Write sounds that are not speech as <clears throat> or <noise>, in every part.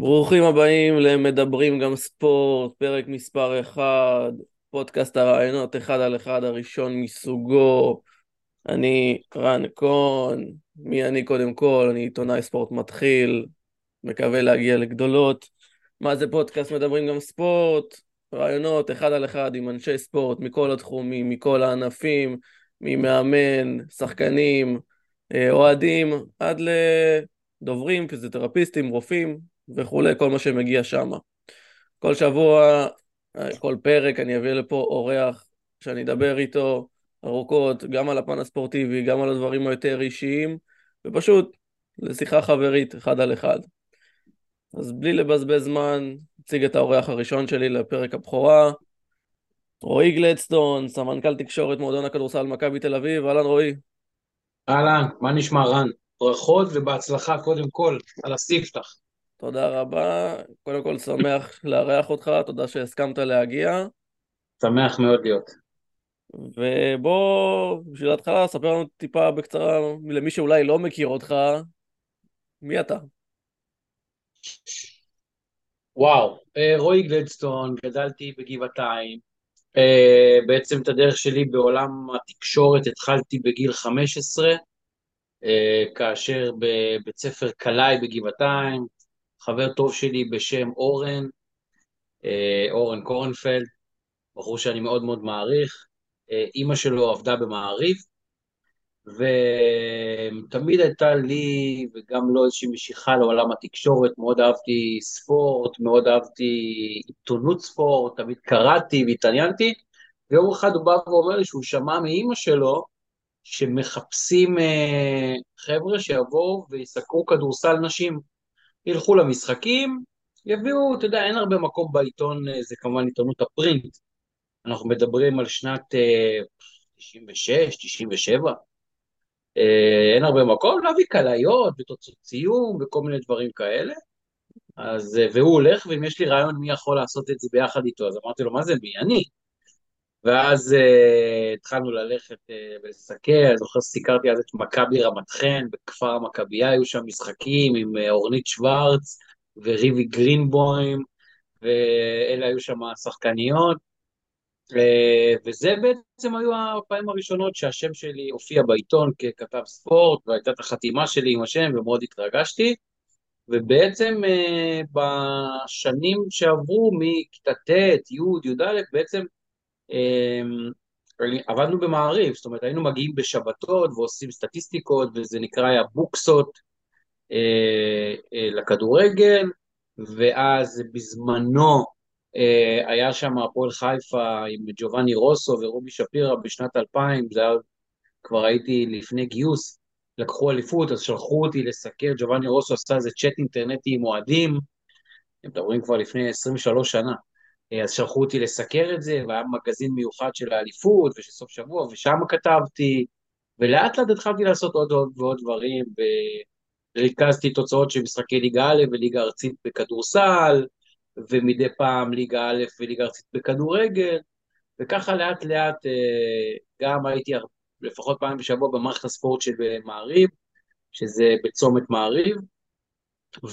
ברוכים הבאים למדברים גם ספורט, פרק מספר 1, פודקאסט הרעיונות אחד על אחד הראשון מסוגו. אני רן קון, מי אני קודם כל? אני עיתונאי ספורט מתחיל, מקווה להגיע לגדולות. מה זה פודקאסט מדברים גם ספורט? רעיונות אחד על אחד עם אנשי ספורט מכל התחומים, מכל הענפים, ממאמן, שחקנים, אה, אוהדים, עד לדוברים, פיזיותרפיסטים, רופאים, וכולי, כל מה שמגיע שם. כל שבוע, כל פרק, אני אביא לפה אורח שאני אדבר איתו ארוכות, גם על הפן הספורטיבי, גם על הדברים היותר אישיים, ופשוט לשיחה חברית, אחד על אחד. אז בלי לבזבז זמן, אציג את האורח הראשון שלי לפרק הבכורה. רועי גלדסטון, סמנכ"ל תקשורת מועדון הכדורסל מכבי תל אביב, אהלן רועי. אהלן, מה נשמע רן? ברכות ובהצלחה קודם כל על הספתח. תודה רבה. קודם כל שמח לארח אותך, תודה שהסכמת להגיע. שמח מאוד להיות. ובוא, בשביל ההתחלה, ספר לנו טיפה בקצרה, למי שאולי לא מכיר אותך, מי אתה? וואו, אה, רועי גלדסטון, גדלתי בגבעתיים. אה, בעצם את הדרך שלי בעולם התקשורת התחלתי בגיל 15, אה, כאשר בבית ספר קלעי בגבעתיים, חבר טוב שלי בשם אורן, אה, אורן קורנפלד, בחור שאני מאוד מאוד מעריך, אה, אימא שלו עבדה במעריב, ותמיד הייתה לי וגם לו איזושהי משיכה לעולם התקשורת, מאוד אהבתי ספורט, מאוד אהבתי עיתונות ספורט, תמיד קראתי והתעניינתי, ויום אחד הוא בא ואומר לי שהוא שמע מאימא שלו שמחפשים אה, חבר'ה שיבואו ויסקרו כדורסל נשים. ילכו למשחקים, יביאו, אתה יודע, אין הרבה מקום בעיתון, אה, זה כמובן עיתונות הפרינט, אנחנו מדברים על שנת 96, 97, אה, אין הרבה מקום להביא קלעיות ותוצאות ציום וכל מיני דברים כאלה. אז, אה, והוא הולך, ואם יש לי רעיון מי יכול לעשות את זה ביחד איתו, אז אמרתי לו, מה זה מי? אני. ואז uh, התחלנו ללכת uh, ולסקר, אני זוכר סיקרתי אז את מכבי רמת חן, בכפר המכבייה היו שם משחקים עם uh, אורנית שוורץ וריבי גרינבוים, ואלה היו שם השחקניות, uh, וזה בעצם היו הפעמים הראשונות שהשם שלי הופיע בעיתון ככתב ספורט, והייתה את החתימה שלי עם השם ומאוד התרגשתי, ובעצם בשנים שעברו מכיתה ט', י', י"א, בעצם עבדנו במעריב, זאת אומרת היינו מגיעים בשבתות ועושים סטטיסטיקות וזה נקרא היה בוקסות אה, אה, לכדורגל ואז בזמנו אה, היה שם הפועל חיפה עם ג'ובאני רוסו ורובי שפירא בשנת 2000, זה היה, כבר הייתי לפני גיוס, לקחו אליפות אז שלחו אותי לסקר, ג'ובאני רוסו עשה איזה צ'אט אינטרנטי עם אוהדים, הם מדברים כבר לפני 23 שנה אז שלחו אותי לסקר את זה, והיה מגזין מיוחד של האליפות ושל סוף שבוע, ושם כתבתי, ולאט לאט התחלתי לעשות עוד ועוד ועוד דברים, וריכזתי תוצאות של משחקי ליגה א' וליגה ארצית בכדורסל, ומדי פעם ליגה א' וליגה ארצית בכדורגל, וככה לאט לאט אה, גם הייתי לפחות פעם בשבוע במערכת הספורט של מעריב, שזה בצומת מעריב,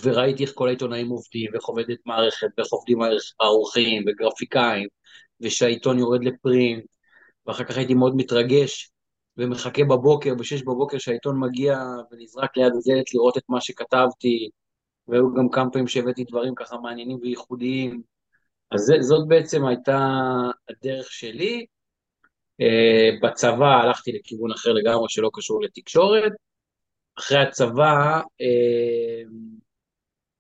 וראיתי איך כל העיתונאים עובדים, ואיך עובדת מערכת, ואיך עובדים העורכים וגרפיקאים, ושהעיתון יורד לפרינט, ואחר כך הייתי מאוד מתרגש, ומחכה בבוקר, בשש בבוקר שהעיתון מגיע ונזרק ליד הדלת לראות את מה שכתבתי, והיו גם כמה פעמים שהבאתי דברים ככה מעניינים וייחודיים. אז זה, זאת בעצם הייתה הדרך שלי. Uh, בצבא הלכתי לכיוון אחר לגמרי שלא קשור לתקשורת. אחרי הצבא, uh,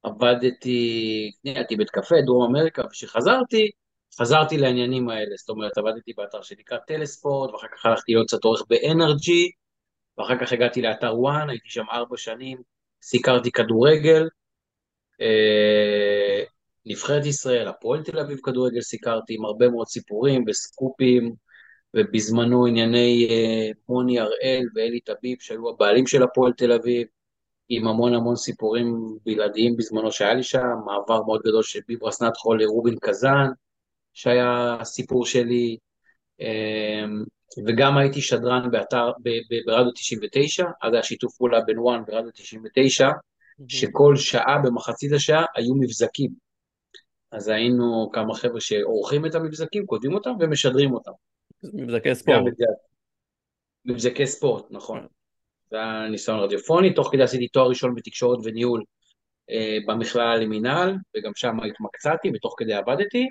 עבדתי, הייתי בית קפה, דרום אמריקה, וכשחזרתי, חזרתי לעניינים האלה, זאת אומרת, עבדתי באתר שנקרא טלספורט, ואחר כך הלכתי להיות קצת עורך ב-NRG, ואחר כך הגעתי לאתר וואן, הייתי שם ארבע שנים, סיקרתי כדורגל, אה, נבחרת ישראל, הפועל תל אביב כדורגל סיקרתי, עם הרבה מאוד סיפורים וסקופים, ובזמנו ענייני אה, מוני הראל ואלי טביב, שהיו הבעלים של הפועל תל אביב, עם המון המון סיפורים בלעדיים בזמנו שהיה לי שם, מעבר מאוד גדול של ביברס נטחו לרובין קזאן, שהיה הסיפור שלי, אמ, וגם הייתי שדרן באתר, ברדיו 99, אז היה שיתוף פעולה בין וואן ורדיו 99, שכל שעה במחצית השעה היו מבזקים. אז היינו כמה חבר'ה שעורכים את המבזקים, כותבים אותם ומשדרים אותם. מבזקי ספורט. מבזקי ספורט, נכון. זה היה ניסיון רדיופוני, תוך כדי עשיתי תואר ראשון בתקשורת וניהול אה, במכללה למינהל, וגם שם התמקצעתי ותוך כדי עבדתי.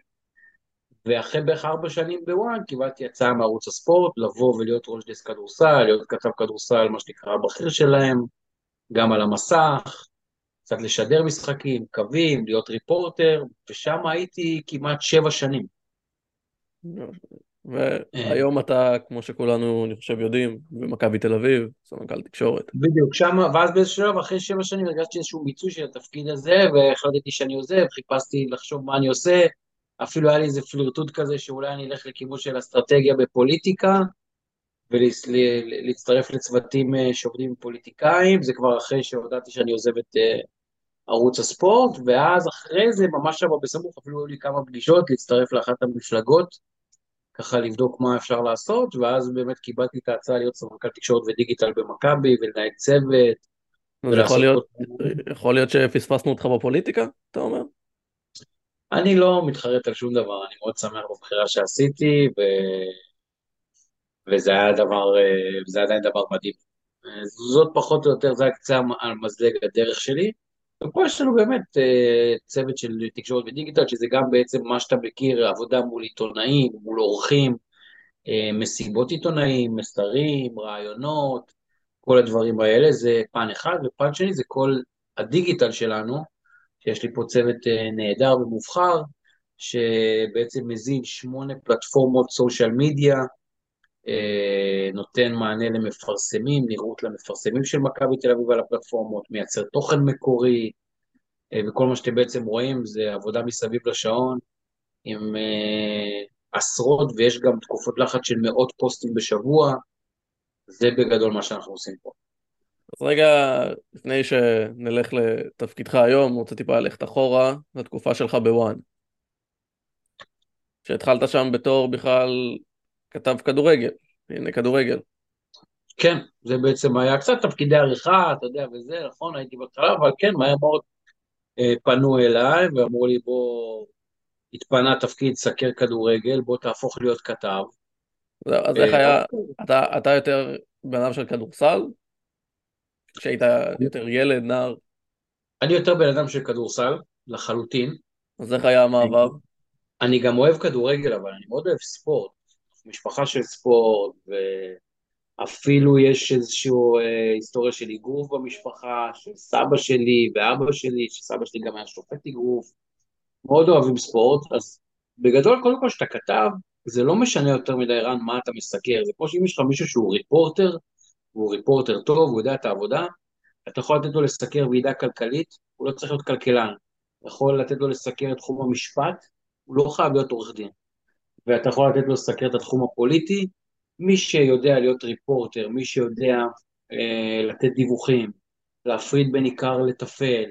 ואחרי בערך ארבע שנים בוואן קיבלתי הצעה מערוץ הספורט לבוא ולהיות ראש דסק כדורסל, להיות כתב כדורסל, מה שנקרא הבכיר שלהם, גם על המסך, קצת לשדר משחקים, קווים, להיות ריפורטר, ושם הייתי כמעט שבע שנים. והיום אתה, כמו שכולנו, אני חושב, יודעים, במכבי תל אביב, סמנכ"ל תקשורת. בדיוק, שם, ואז באיזשהו שלב, אחרי שבע שנים, הרגשתי איזשהו מיצוי של התפקיד הזה, והחלטתי שאני עוזב, חיפשתי לחשוב מה אני עושה, אפילו היה לי איזה פלירטוט כזה, שאולי אני אלך לכיוון של אסטרטגיה בפוליטיקה, ולהצטרף לצוותים אה, שעובדים עם פוליטיקאים, זה כבר אחרי שהודעתי שאני עוזב את אה, ערוץ הספורט, ואז אחרי זה, ממש שם בסמוך, אפילו היו לי כמה פגישות להצטרף לאחת המפלגות, ככה לבדוק מה אפשר לעשות, ואז באמת קיבלתי את ההצעה להיות סמנכ"ל תקשורת ודיגיטל במכבי, ולנהל צוות. יכול להיות, יכול להיות שפספסנו אותך בפוליטיקה, אתה אומר? אני לא מתחרט על שום דבר, אני מאוד שמח בבחירה שעשיתי, ו... וזה היה דבר, וזה עדיין דבר מדהים. זאת פחות או יותר, זה היה קצה על מזלג הדרך שלי. ופה יש לנו באמת אה, צוות של תקשורת ודיגיטל, שזה גם בעצם מה שאתה מכיר, עבודה מול עיתונאים, מול אורחים, אה, מסיבות עיתונאים, מסרים, רעיונות, כל הדברים האלה, זה פן אחד, ופן שני זה כל הדיגיטל שלנו, שיש לי פה צוות אה, נהדר ומובחר, שבעצם מזין שמונה פלטפורמות סושיאל מדיה, נותן מענה למפרסמים, נראות למפרסמים של מכבי תל אביב על הפלטפורמות, מייצר תוכן מקורי, אה, וכל מה שאתם בעצם רואים זה עבודה מסביב לשעון, עם אה, עשרות, ויש גם תקופות לחץ של מאות פוסטים בשבוע, זה בגדול מה שאנחנו עושים פה. אז רגע, לפני שנלך לתפקידך היום, רוצה טיפה ללכת אחורה לתקופה שלך בוואן. שהתחלת שם בתור בכלל כתב כדורגל, הנה כדורגל. כן, זה בעצם היה קצת תפקידי עריכה, אתה יודע, וזה, נכון, הייתי בהתחלה, אבל כן, מהר מאוד אה, פנו אליי ואמרו לי, בוא, התפנה תפקיד סקר כדורגל, בוא תהפוך להיות כתב. אז איך היה, אתה, אתה יותר בן אדם של כדורסל? כשהיית יותר ילד, נער? אני יותר בן אדם של כדורסל, לחלוטין. אז איך היה המעבר? אני גם אוהב כדורגל, אבל אני מאוד אוהב ספורט. משפחה של ספורט, ואפילו יש איזושהי אה, היסטוריה של אגרוף במשפחה, של סבא שלי ואבא שלי, שסבא שלי גם היה שופט אגרוף, מאוד אוהבים ספורט, אז בגדול, קודם כל, כשאתה כתב, זה לא משנה יותר מדי, רן, מה אתה מסקר, זה כמו שאם יש לך מישהו שהוא ריפורטר, והוא ריפורטר טוב, הוא יודע את העבודה, אתה יכול לתת לו לסקר ועידה כלכלית, הוא לא צריך להיות כלכלן. יכול לתת לו לסקר את תחום המשפט, הוא לא חייב להיות עורך דין. ואתה יכול לתת לו לסקר את התחום הפוליטי, מי שיודע להיות ריפורטר, מי שיודע אה, לתת דיווחים, להפריד בין עיקר לטפל,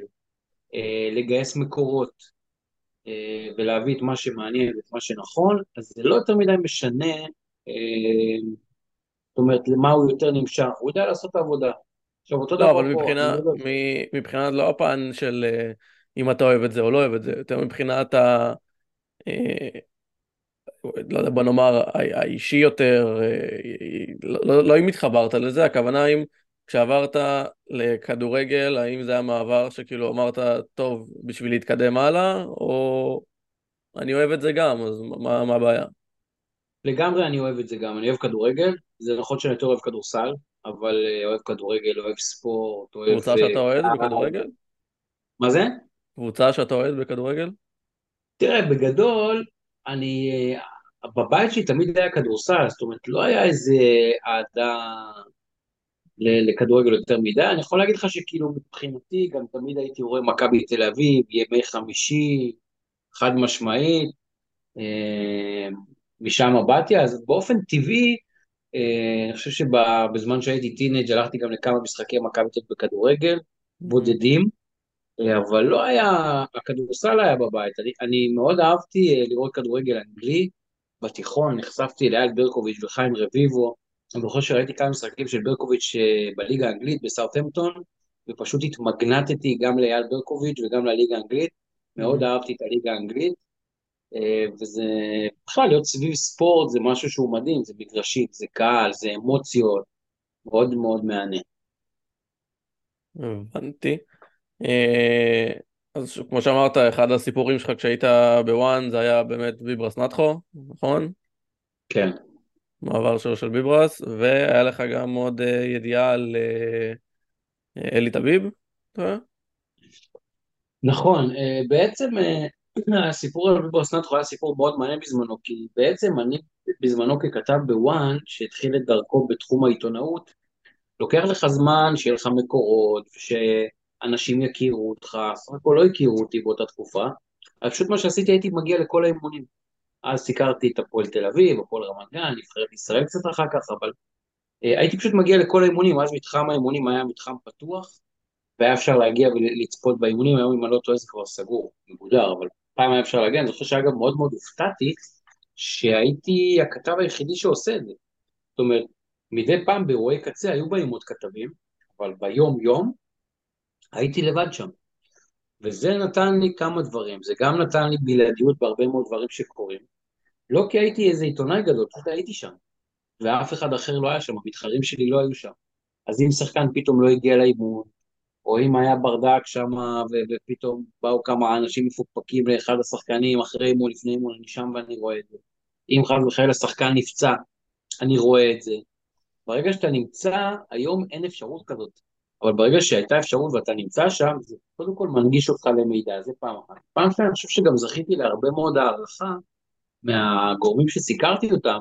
אה, לגייס מקורות אה, ולהביא את מה שמעניין ואת מה שנכון, אז זה לא יותר מדי משנה, אה, זאת אומרת, למה הוא יותר נמשך, הוא יודע לעשות את העבודה. עכשיו, אותו לא, דבר אבל פה, מבחינה, לא... מבחינת לא הפן של אה, אם אתה אוהב את זה או לא אוהב את זה, יותר מבחינת ה... אה, לא יודע, בוא נאמר, האישי יותר, אה, לא, לא, לא אם התחברת לזה, הכוונה אם כשעברת לכדורגל, האם זה המעבר שכאילו אמרת, טוב, בשביל להתקדם הלאה, או אני אוהב את זה גם, אז מה, מה הבעיה? לגמרי אני אוהב את זה גם, אני אוהב כדורגל, זה נכון שאני יותר אוהב כדורסל, אבל אה, אוהב כדורגל, אוהב ספורט, אוהב... קבוצה שאתה אוהד בכדורגל? מה זה? קבוצה שאתה אוהד בכדורגל? תראה, בגדול, אני בבית שלי תמיד היה כדורסל, זאת אומרת, לא היה איזה אהדה לכדורגל יותר מדי. אני יכול להגיד לך שכאילו מבחינתי גם תמיד הייתי רואה מכבי תל אביב, ימי חמישי, חד משמעית, אה, משם באתי, אז באופן טבעי, אה, אני חושב שבזמן שהייתי טינג' הלכתי גם לכמה משחקי מכבי תל אביב בכדורגל, בודדים, אה, אבל לא היה, הכדורסל היה בבית, אני, אני מאוד אהבתי לראות כדורגל אנגלי, בתיכון נחשפתי לאייל ברקוביץ' וחיים רביבו, אני זוכר שראיתי כמה משחקים של ברקוביץ' אה, בליגה האנגלית בסאוטהמפטון, ופשוט התמגנטתי גם לאייל ברקוביץ' וגם לליגה האנגלית. מאוד Mhm. אהבתי את הליגה האנגלית, אה, וזה, בכלל להיות סביב ספורט זה משהו שהוא מדהים, זה מגרשים, זה קהל, זה אמוציות, מאוד מאוד מהנה. הבנתי. אז ש- כמו שאמרת, אחד הסיפורים שלך כשהיית בוואן זה היה באמת ביברס נטחו, נכון? כן. מעבר שלו של ביברס, והיה לך גם עוד אה, ידיעה על אה, אה, אלי טביב, אתה יודע? נכון, אה, בעצם אה, <clears throat> הסיפור על ביבו אסנטו היה סיפור מאוד מעניין בזמנו, כי בעצם אני בזמנו ככתב בוואן, שהתחיל את דרכו בתחום העיתונאות, לוקח לך זמן שיהיה לך מקורות, שאנשים יכירו אותך, סך הכל לא הכירו אותי באותה תקופה, אז פשוט מה שעשיתי הייתי מגיע לכל האימונים. אז סיקרתי את הפועל תל אביב, הפועל רמת גן, נבחרת ישראל קצת אחר כך, אבל אה, הייתי פשוט מגיע לכל האימונים, אז מתחם האימונים היה מתחם פתוח, והיה אפשר להגיע ולצפות באימונים, היום אם אני לא טועה זה כבר סגור, מגודר, אבל פעם היה אפשר להגיע, אני זוכר שאגב מאוד מאוד הופתעתי, שהייתי הכתב היחידי שעושה את זה. זאת אומרת, מדי פעם באירועי קצה היו באים עוד כתבים, אבל ביום יום הייתי לבד שם. וזה נתן לי כמה דברים, זה גם נתן לי בלעדיות בהרבה מאוד דברים שקורים. לא כי הייתי איזה עיתונאי גדול, פשוט הייתי שם. ואף אחד אחר לא היה שם, המתחרים שלי לא היו שם. אז אם שחקן פתאום לא הגיע לאימון, או אם היה ברדק שם ופתאום באו כמה אנשים מפוקפקים לאחד השחקנים אחרי אימון, לפני אימון, אני שם ואני רואה את זה. אם חס וחלילה השחקן נפצע, אני רואה את זה. ברגע שאתה נמצא, היום אין אפשרות כזאת, אבל ברגע שהייתה אפשרות ואתה נמצא שם, זה קודם כל מנגיש אותך למידע, זה פעם אחת. פעם שנייה, אני חושב שגם זכיתי להרבה מאוד הערכה מהגורמים שסיקרתי אותם,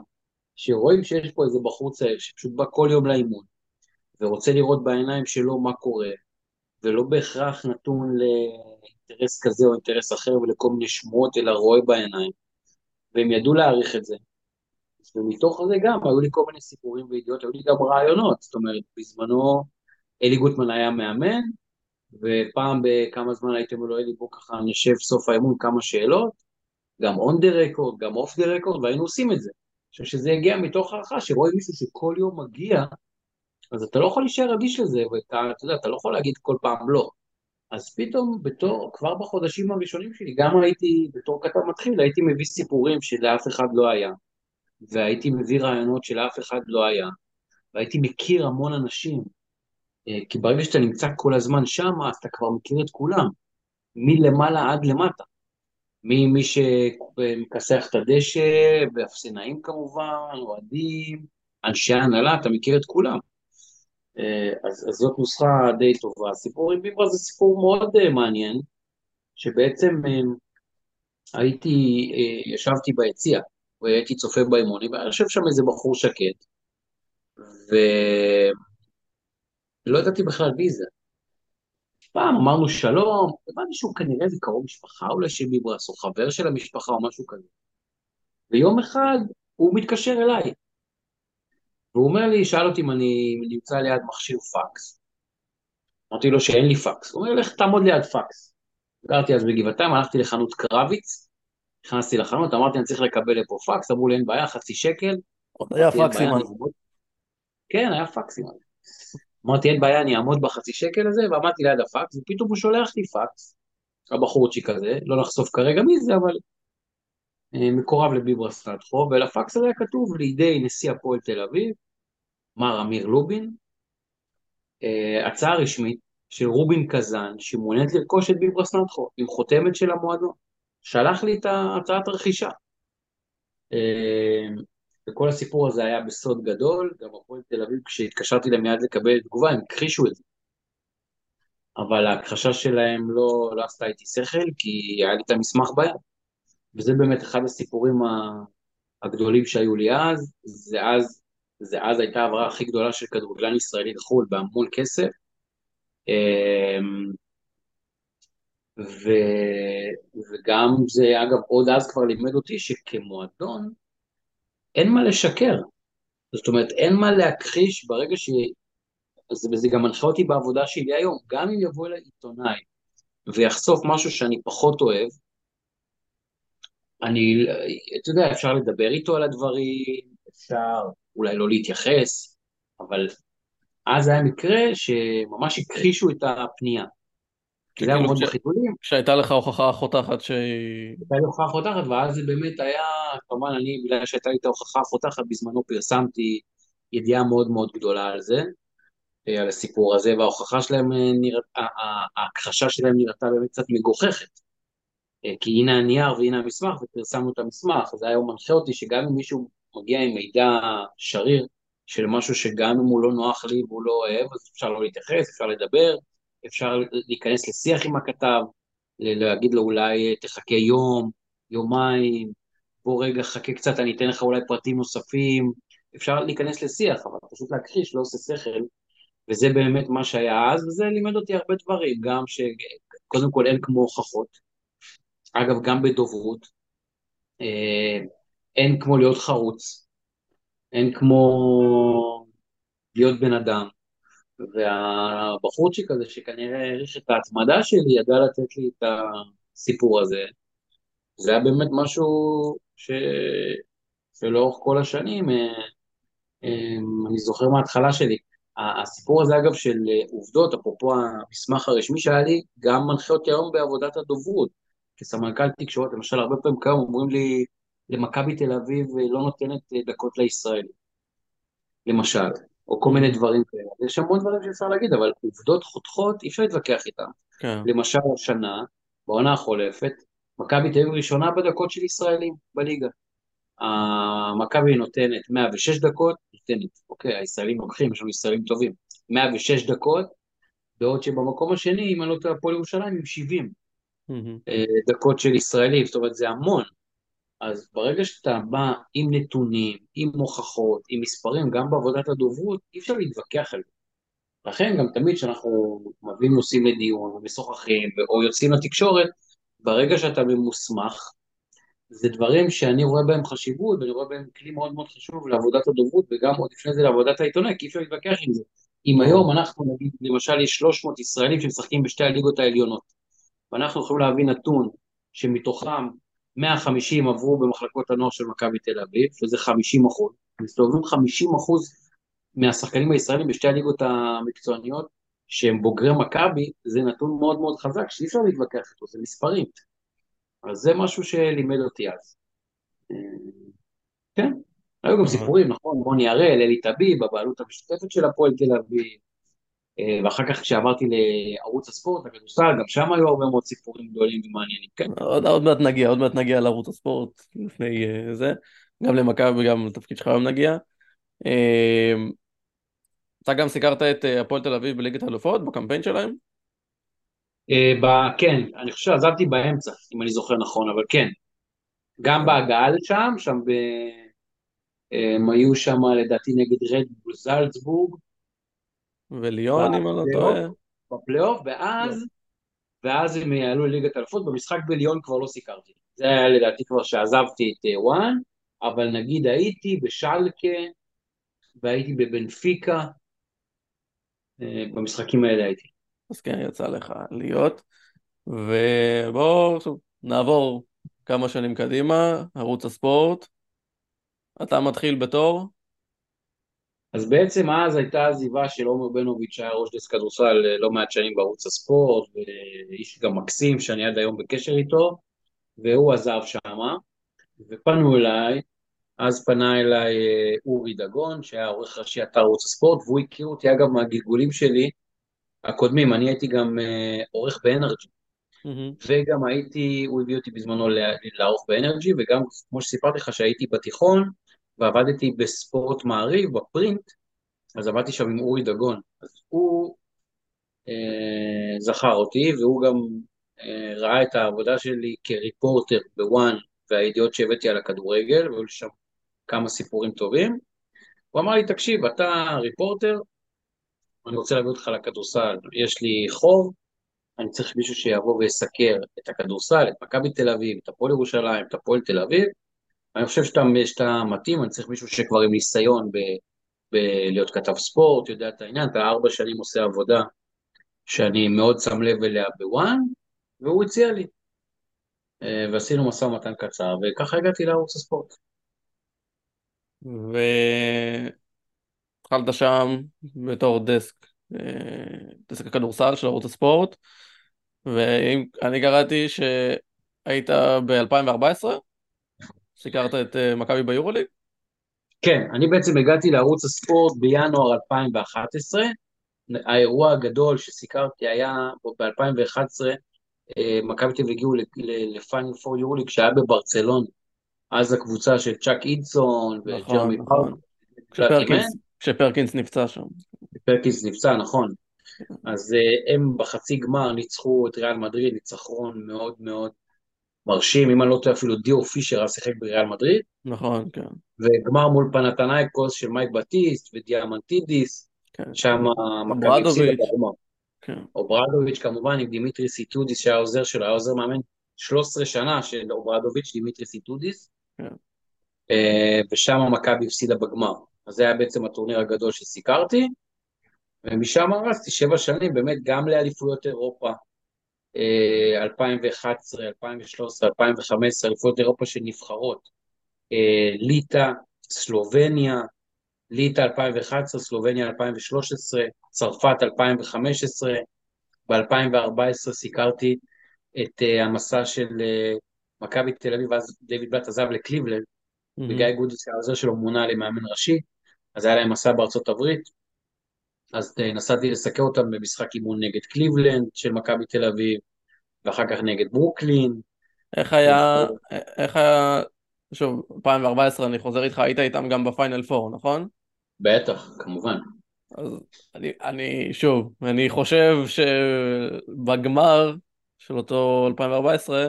שרואים שיש פה איזה בחור צעיר שפשוט בא כל יום לאימון, ורוצה לראות בעיניים שלו מה קורה, ולא בהכרח נתון לאינטרס כזה או אינטרס אחר ולכל מיני שמועות, אלא רואה בעיניים. והם ידעו להעריך את זה. ומתוך זה גם היו לי כל מיני סיפורים וידיעות, היו לי גם רעיונות. זאת אומרת, בזמנו אלי גוטמן היה מאמן, ופעם בכמה זמן הייתם לו אלי בוא ככה נשב סוף האימון כמה שאלות, גם on the record, גם off the record, והיינו עושים את זה. חושב שזה הגיע מתוך הערכה, שרואים מישהו שכל יום מגיע, אז אתה לא יכול להישאר אדיש לזה, ואתה אתה יודע, אתה לא יכול להגיד כל פעם לא. אז פתאום, בתור, כבר בחודשים הראשונים שלי, גם הייתי, בתור כתב מתחיל, הייתי מביא סיפורים שלאף אחד לא היה, והייתי מביא רעיונות שלאף אחד לא היה, והייתי מכיר המון אנשים, כי ברגע שאתה נמצא כל הזמן שם, אז אתה כבר מכיר את כולם, מלמעלה עד למטה. ממי שמכסח את הדשא, ואפסנאים כמובן, אוהדים, אנשי הנהלה, אתה מכיר את כולם. אה, אז, אז זאת נוסחה די טובה. הסיפור עם ביברה זה סיפור מאוד uh, מעניין, שבעצם הייתי, ישבתי ביציע, והייתי צופה באימונים, והיה יושב שם איזה בחור שקט, ולא ידעתי בכלל מי זה. פעם אמרנו שלום, הבנתי שהוא כנראה איזה קרוב משפחה אולי של ביברס, או חבר של המשפחה או משהו כזה. ויום אחד הוא מתקשר אליי, והוא אומר לי, שאל אותי אם אני נמצא ליד מכשיר פקס. אמרתי לו שאין לי פקס. הוא אומר, לך תעמוד ליד פקס. גרתי אז בגבעתיים, הלכתי לחנות קרביץ, נכנסתי לחנות, אמרתי, אני צריך לקבל לפה פקס, אמרו לי, אין בעיה, חצי שקל. היה אמרתי, "אין פקסים בעיה, אז. אני אעמוד." כן, היה פקסים. אז. אמרתי, אין בעיה, אני אעמוד בחצי שקל הזה, ועמדתי ליד הפקס, ופתאום הוא שולח לי פקס, הבחורצ'יק הזה, לא נחשוף כרגע מי זה, אבל אה, מקורב לביברס נתחו, ולפקס הזה היה כתוב לידי נשיא הפועל תל אביב, מר אמיר לובין, אה, הצעה רשמית של רובין קזאן, שמעוניינת לרכוש את ביברס נתחו, עם חותמת של המועדון. שלח לי את הצעת הרכישה. וכל הסיפור הזה היה בסוד גדול, גם הפועל תל אביב, כשהתקשרתי להם מיד לקבל תגובה, הם הכחישו את זה. אבל ההכחשה שלהם לא, לא עשתה איתי שכל, כי היה לי את המסמך ביד. וזה באמת אחד הסיפורים הגדולים שהיו לי אז, זה אז, זה אז הייתה ההעברה הכי גדולה של כדורגלן ישראלי לחו"ל, בהמון כסף. אמ, ו... וגם זה, אגב, עוד אז כבר לימד אותי שכמועדון, אין מה לשקר. זאת אומרת, אין מה להכחיש ברגע ש... וזה גם מנחה אותי בעבודה שלי היום. גם אם יבוא אליי עיתונאי ויחשוף משהו שאני פחות אוהב, אני, אתה יודע, אפשר לדבר איתו על הדברים, אפשר אולי לא להתייחס, אבל אז היה מקרה שממש הכחישו את הפנייה. כי זה היה מאוד בחיתולים, כשהייתה לך הוכחה חותכת שהיא... הייתה לי הוכחה חותכת, ואז זה באמת היה, כמובן אני, בגלל שהייתה לי את ההוכחה החותכת, בזמנו פרסמתי ידיעה מאוד מאוד גדולה על זה, אה, על הסיפור הזה, וההוכחה שלהם, אה, ההכחשה שלהם נראתה באמת קצת מגוחכת. אה, כי הנה הנייר והנה המסמך, ופרסמנו את המסמך, זה היום מנחה אותי שגם אם מישהו מגיע עם מידע שריר של משהו שגם אם הוא לא נוח לי והוא לא אוהב, אז אפשר לא להתייחס, אפשר לדבר, אפשר להיכנס לשיח עם הכתב, להגיד לו אולי תחכה יום, יומיים, בוא רגע חכה קצת, אני אתן לך אולי פרטים נוספים, אפשר להיכנס לשיח, אבל פשוט להכחיש לא עושה שכל, וזה באמת מה שהיה אז, וזה לימד אותי הרבה דברים, גם שקודם כל אין כמו הוכחות, אגב, גם בדוברות, אה, אין כמו להיות חרוץ, אין כמו להיות בן אדם. והבחורצ'יק הזה, שכנראה העריך את ההתמדה שלי, ידע לתת לי את הסיפור הזה. זה היה באמת משהו ש... שלאורך כל השנים, אה, אה, אני זוכר מההתחלה שלי. הסיפור הזה, אגב, של עובדות, אפרופו המסמך הרשמי שהיה לי, גם מנחה אותי היום בעבודת הדוברות. כסמנכ"ל תקשורת, למשל, הרבה פעמים כיום אומרים לי, למכבי תל אביב לא נותנת דקות לישראלים, למשל, או כל מיני דברים כאלה. יש המון דברים שאפשר להגיד, אבל עובדות חותכות, אי אפשר להתווכח איתן. כן. למשל, השנה, בעונה החולפת, מכבי תל אביב ראשונה בדקות של ישראלים בליגה. מכבי נותנת 106 דקות, נותנת, אוקיי, הישראלים לוקחים, יש לנו ישראלים טובים, 106 דקות, בעוד שבמקום השני, אם אני לא טועה, הפועל ירושלים עם 70 מהמם. אה, דקות של ישראלים, זאת אומרת זה המון. אז ברגע שאתה בא עם נתונים, עם הוכחות, עם מספרים, גם בעבודת הדוברות, אי אפשר להתווכח על זה. לכן גם תמיד כשאנחנו מביאים נושאים לדיון ומשוחחים או יוצאים לתקשורת, ברגע שאתה ממוסמך, זה דברים שאני רואה בהם חשיבות, ואני רואה בהם כלי מאוד מאוד חשוב לעבודת הדוברות, וגם עוד לפני זה לעבודת העיתונאי, כי אי אפשר להתווכח עם זה. אם. היום אנחנו נגיד, למשל יש 300 ישראלים שמשחקים בשתי הליגות העליונות, ואנחנו יכולים להביא נתון שמתוכם 150 עברו במחלקות הנוער של מכבי תל אביב, שזה 50 אחוז, מסתובבים 50 אחוז מהשחקנים הישראלים בשתי הליגות המקצועניות, שהם בוגרי מכבי, זה נתון מאוד מאוד חזק, שאי אפשר להתווכח איתו, זה מספרים. אז זה משהו שלימד אותי אז. אה, כן, היו גם. סיפורים, נכון, רוני הראל, אלי טביב, הבעלות המשותפת של הפועל תל אביב, ואחר כך כשעברתי לערוץ הספורט, הכדורסל, גם שם היו הרבה מאוד סיפורים גדולים ומעניינים, כן. עוד, עוד מעט נגיע, עוד מעט נגיע לערוץ הספורט לפני אה, זה, גם למכבי וגם לתפקיד שלך היום נגיע. אה, אתה גם סיקרת את אה, הפועל תל אביב בליגת האלופות בקמפיין שלהם? אה, ב- כן, אני חושב שעזבתי באמצע, אם אני זוכר נכון, אבל כן. גם בהגעה לשם, שם ב... אה, הם היו שם לדעתי נגד רדבול זלצבורג, וליון אם אני לא. טועה. בפלייאוף, ואז, ואז הם יעלו לליגת האלופות, במשחק בליון כבר לא סיקרתי. זה היה לדעתי כבר שעזבתי את אה, וואן, אבל נגיד הייתי בשלקה, והייתי בבנפיקה, אה, במשחקים האלה הייתי. אז כן, יצא לך להיות. ובואו נעבור כמה שנים קדימה, ערוץ הספורט. אתה מתחיל בתור? אז בעצם אז הייתה עזיבה של עומר בנוביץ', שהיה ראש דסק כדורסל אה, לא מעט שנים בערוץ הספורט, ואיש גם מקסים שאני עד היום בקשר איתו, והוא עזב שמה, ופנו אליי, אז פנה אליי אה, אורי דגון, שהיה עורך ראשי אתר ערוץ הספורט, והוא הכיר אותי אגב מהגלגולים שלי הקודמים, אני הייתי גם אה, עורך באנרג'י, מהמם. וגם הייתי, הוא הביא אותי בזמנו לערוך באנרג'י, וגם כמו שסיפרתי לך שהייתי בתיכון, ועבדתי בספורט מעריב, בפרינט, אז עבדתי שם עם אורי דגון. אז הוא אה, זכר אותי, והוא גם אה, ראה את העבודה שלי כריפורטר בוואן, והידיעות שהבאתי על הכדורגל, והיו שם כמה סיפורים טובים. הוא אמר לי, תקשיב, אתה ריפורטר, אני רוצה להביא אותך לכדורסל, יש לי חור, אני צריך מישהו שיבוא ויסקר את הכדורסל, את מכבי תל אביב, את הפועל ירושלים, את הפועל תל אביב, אני חושב שאתה, שאתה מתאים, אני צריך מישהו שכבר עם ניסיון ב, בלהיות כתב ספורט, יודע את העניין, אתה ארבע שנים עושה עבודה שאני מאוד שם לב אליה בוואן, והוא הציע לי. אה, ועשינו משא ומתן קצר, וככה הגעתי לערוץ הספורט. התחלת שם בתור דסק, אה, דסק הכדורסל של ערוץ הספורט, ואני קראתי שהיית ב-2014, סיקרת את אה, מכבי ביורוליג? כן, אני בעצם הגעתי לערוץ הספורט בינואר 2011. האירוע הגדול שסיקרתי היה ב-2011, אה, מכבי תל אביב הגיעו לפיינל פור יורוליג שהיה בברצלון. אז הקבוצה של צ'אק אידסון נכון, וג'רמי נכון. כשפרקינס, כשפרקינס נפצע שם. פרקינס נפצע, נכון. אז אה, הם בחצי גמר ניצחו את ריאל מדריד, ניצחון מאוד מאוד מרשים, אם אני לא טועה אפילו דיאור פישר היה שיחק בריאל מדריד. נכון, כן. וגמר מול פנאתינייקוס של מייק בטיסט ודיאמנטידיס, כן. שם מכבי הפסידה בגמר. כן. אוברדוביץ' כמובן עם דימיטריס איטודיס שהיה עוזר שלו, היה עוזר מאמן 13 שנה של אוברדוביץ', דימיטריס איטודיס. כן. אה, ושם מכבי הפסידה בגמר. אז זה היה בעצם הטורניר הגדול שסיקרתי, ומשם רצתי שבע שנים באמת גם לאליפויות אירופה, 2011, 2013, 2015, אליפויות אירופה של נבחרות, אה, ליטא, סלובניה, ליטא 2011, סלובניה 2013, צרפת 2015, ב-2014 סיקרתי את אה, המסע של אה, מכבי תל אביב, אז דיוויד בלאט עזב לקליבלנד, mm-hmm. וגיא גודס, העוזר שלו, מונה למאמן ראשי, אז היה להם מסע בארצות הברית, אז אה, נסעתי לסקר אותם במשחק אימון נגד קליבלנד של מכבי תל אביב, ואחר כך נגד ברוקלין. איך היה, איך היה, שוב, 2014 אני חוזר איתך, היית איתם גם בפיינל פור, נכון? בטח, כמובן. אז אני, אני, שוב, אני חושב שבגמר של אותו 2014, אני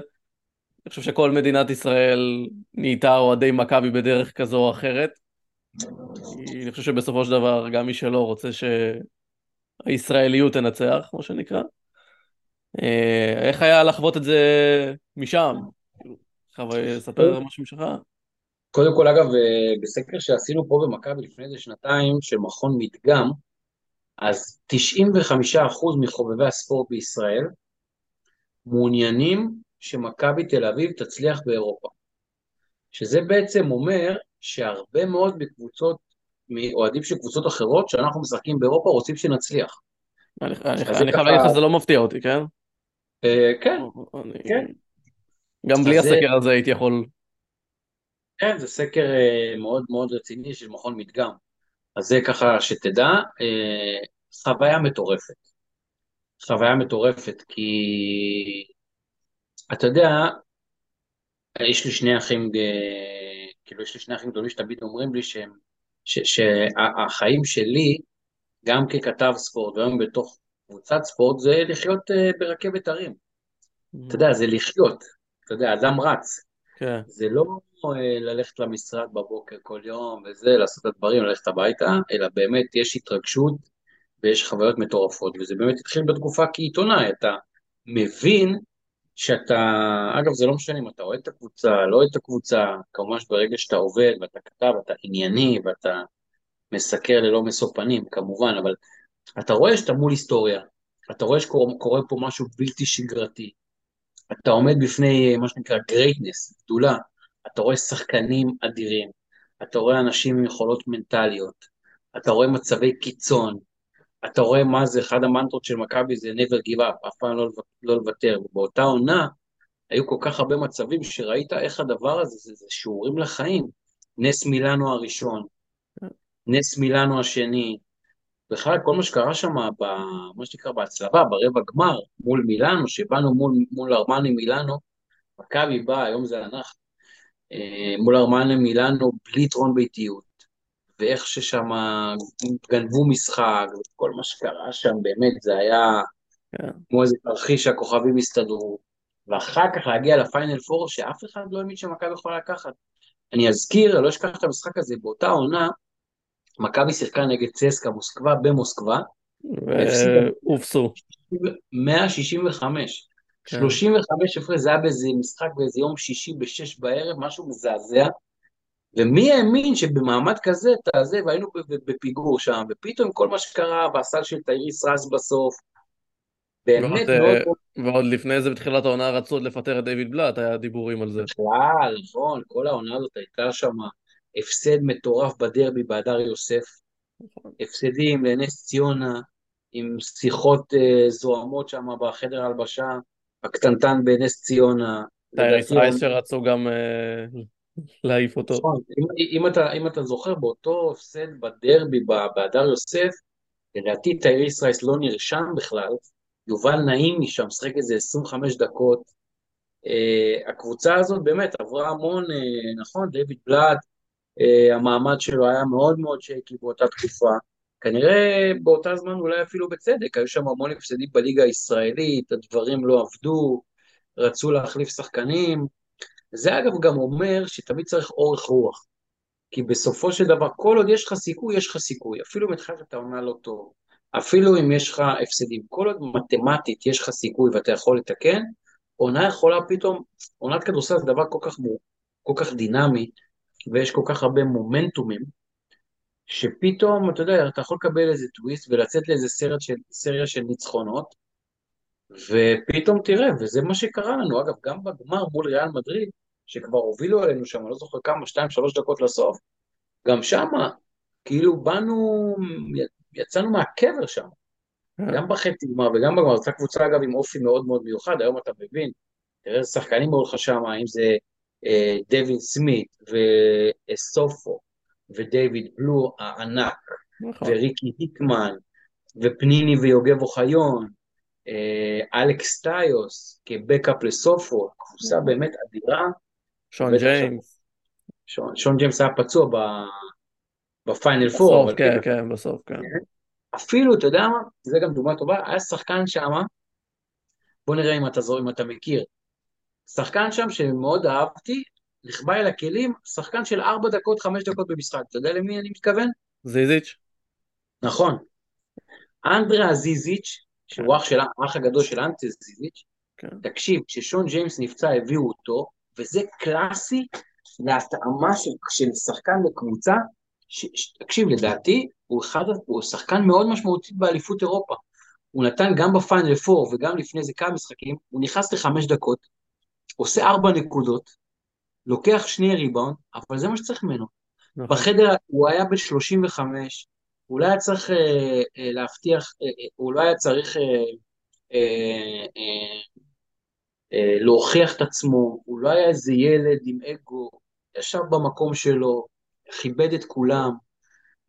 חושב שכל מדינת ישראל נהייתה אוהדי מכבי בדרך כזו או אחרת. אני חושב שבסופו של דבר גם מי שלא רוצה שהישראליות תנצח, כמו שנקרא. אה, איך היה לחוות את זה משם? חווה, ספר משהו משלך. קודם כל, אגב, אה, בסקר שעשינו פה במכבי לפני איזה שנתיים, של מכון מדגם, אז 95% מחובבי הספורט בישראל מעוניינים שמכבי תל אביב תצליח באירופה. שזה בעצם אומר שהרבה מאוד מקבוצות, מאוהדים של קבוצות אחרות, שאנחנו משחקים באירופה, רוצים שנצליח. אני חייב להגיד לך שזה לא מפתיע אותי, כן? אה, כן, כן. גם בלי הסקר הזה הייתי יכול... כן, זה סקר אה, מאוד מאוד רציני של מכון מדגם. אז זה ככה שתדע, אה, חוויה מטורפת. חוויה מטורפת, כי אתה יודע, יש לי שני אחים כאילו יש לי שני אחים גדולים שתמיד אומרים לי שהם, שהחיים שלי, גם ככתב ספורט וגם בתוך קבוצת ספורט, זה לחיות uh, ברכבת הרים. Mm-hmm. אתה יודע, זה לחיות. אתה יודע, אדם רץ. כן. זה לא uh, ללכת למשרד בבוקר כל יום וזה, לעשות את הדברים, ללכת הביתה, אלא באמת יש התרגשות ויש חוויות מטורפות, וזה באמת התחיל בתקופה כעיתונאי, אתה מבין שאתה, אגב זה לא משנה אם אתה אוהד את הקבוצה, לא אוהד את הקבוצה, כמובן שברגע שאתה עובד ואתה כתב, אתה ענייני ואתה מסקר ללא משוא פנים, כמובן, אבל אתה רואה שאתה מול היסטוריה, אתה רואה שקורה פה משהו בלתי שגרתי, אתה עומד בפני מה שנקרא greatness, גדולה, אתה רואה שחקנים אדירים, אתה רואה אנשים עם יכולות מנטליות, אתה רואה מצבי קיצון, אתה רואה מה זה, אחד המנטרות של מכבי זה never give up, אף פעם לא, לא לוותר, ובאותה עונה היו כל כך הרבה מצבים שראית איך הדבר הזה, זה, זה שיעורים לחיים, נס מילאנו הראשון, נס מילאנו השני, בכלל כל מה שקרה שם, מה שנקרא בהצלבה, ברבע גמר, מול מילאנו, שבאנו מול, מול ארמני מילאנו, מכבי בא, היום זה אנחנו, אה, מול ארמני מילאנו בלי יתרון ביתיות, ואיך ששם גנבו משחק, וכל מה שקרה שם, באמת, זה היה כן. כמו איזה תרחיש שהכוכבים הסתדרו. ואחר כך להגיע לפיינל פור, שאף אחד לא האמין שמכבי יכולה לקחת. אני אזכיר, לא אשכח את המשחק הזה, באותה עונה, מכבי שיחקה נגד צסקה מוסקבה במוסקבה, והופסו. 165. 35 הפרש, זה היה באיזה משחק באיזה יום שישי בשש בערב, משהו מזעזע. ומי האמין שבמעמד כזה, זה, והיינו בפיגור שם, ופתאום כל מה שקרה, והסל של תאיריס רז בסוף, באמת מאוד... ועוד לפני זה בתחילת העונה רצו לפטר את דיוויד בלאט, היה דיבורים על זה. בכלל, נכון, כל העונה הזאת הייתה שם הפסד מטורף בדרבי בהדר יוסף, נכון. הפסדים לנס ציונה, עם שיחות uh, זוהמות שם בחדר הלבשה, הקטנטן בנס ציונה. טייריס רייס שרצו גם uh, להעיף אותו. נכון, אם, אם, אתה, אם אתה זוכר, באותו הפסד בדרבי בהדר יוסף, לדעתי טייריס רייס לא נרשם בכלל, יובל נעימי שם, משחק איזה 25 דקות. Uh, הקבוצה הזאת באמת עברה המון, uh, נכון, דיוויד בלאט, uh, המעמד שלו היה מאוד מאוד שייקי באותה תקופה. כנראה באותה זמן אולי אפילו בצדק, היו שם המון הפסדים בליגה הישראלית, הדברים לא עבדו, רצו להחליף שחקנים. זה אגב גם אומר שתמיד צריך אורך רוח. כי בסופו של דבר, כל עוד יש לך סיכוי, יש לך סיכוי. אפילו אם התחלת העונה לא טוב, אפילו אם יש לך הפסדים, כל עוד מתמטית יש לך סיכוי ואתה יכול לתקן, עונה יכולה פתאום, עונת כדורסל זה דבר כל כך, כל כך דינמי, ויש כל כך הרבה מומנטומים, שפתאום, אתה יודע, אתה יכול לקבל איזה טוויסט ולצאת לאיזה סרט של, סריה של ניצחונות, ופתאום תראה, וזה מה שקרה לנו, אגב, גם בגמר מול ריאל מדריד, שכבר הובילו עלינו שם, אני לא זוכר כמה, שתיים, שלוש דקות לסוף, גם שמה, כאילו באנו, יצאנו מהקבר שם. אה. גם בחצי גמר וגם בגמר, זו קבוצה אגב עם אופי מאוד מאוד מיוחד, היום אתה מבין, תראה איזה שחקנים היו לך שם, אם זה אה, דווין סמית וסופו ודייוויד בלו הענק, נכון. וריקי היקמן, ופניני ויוגב אוחיון, אה, אלכס טיוס כ backup לסופו, קבוצה נכון. באמת אדירה. שון ג'יימס. שון, שון ג'יימס היה פצוע ב, בפיינל פור. בסוף, כן, כאילו, כן, בסוף, כן. אפילו, אתה יודע מה, זה גם דוגמה טובה, היה שחקן שם, בוא נראה אם אתה, אם אתה מכיר, שחקן שם שמאוד אהבתי, נחבא אל הכלים, שחקן של 4 דקות, 5 דקות במשחק. אתה יודע למי אני מתכוון? זיזיץ'. נכון. אנדרה זיזיץ', שהוא כן. אח, של, אח הגדול של אנטי זיזיץ', כן. תקשיב, כששון ג'יימס נפצע הביאו אותו, וזה קלאסי להתאמה של, של שחקן לקבוצה, ש, ש, תקשיב, לדעתי, הוא, אחד, הוא שחקן מאוד משמעותי באליפות אירופה. הוא נתן גם בפיינל 4 וגם לפני זה כמה משחקים, הוא נכנס לחמש דקות, עושה ארבע נקודות, לוקח שני ריבאונד, אבל זה מה שצריך ממנו. נכון. בחדר הוא היה בן 35, הוא לא היה צריך אה, אה, להבטיח, אה, אה, הוא לא היה צריך אה, אה, אה, אה, להוכיח את עצמו, הוא לא היה איזה ילד עם אגו, ישב במקום שלו, כיבד את כולם,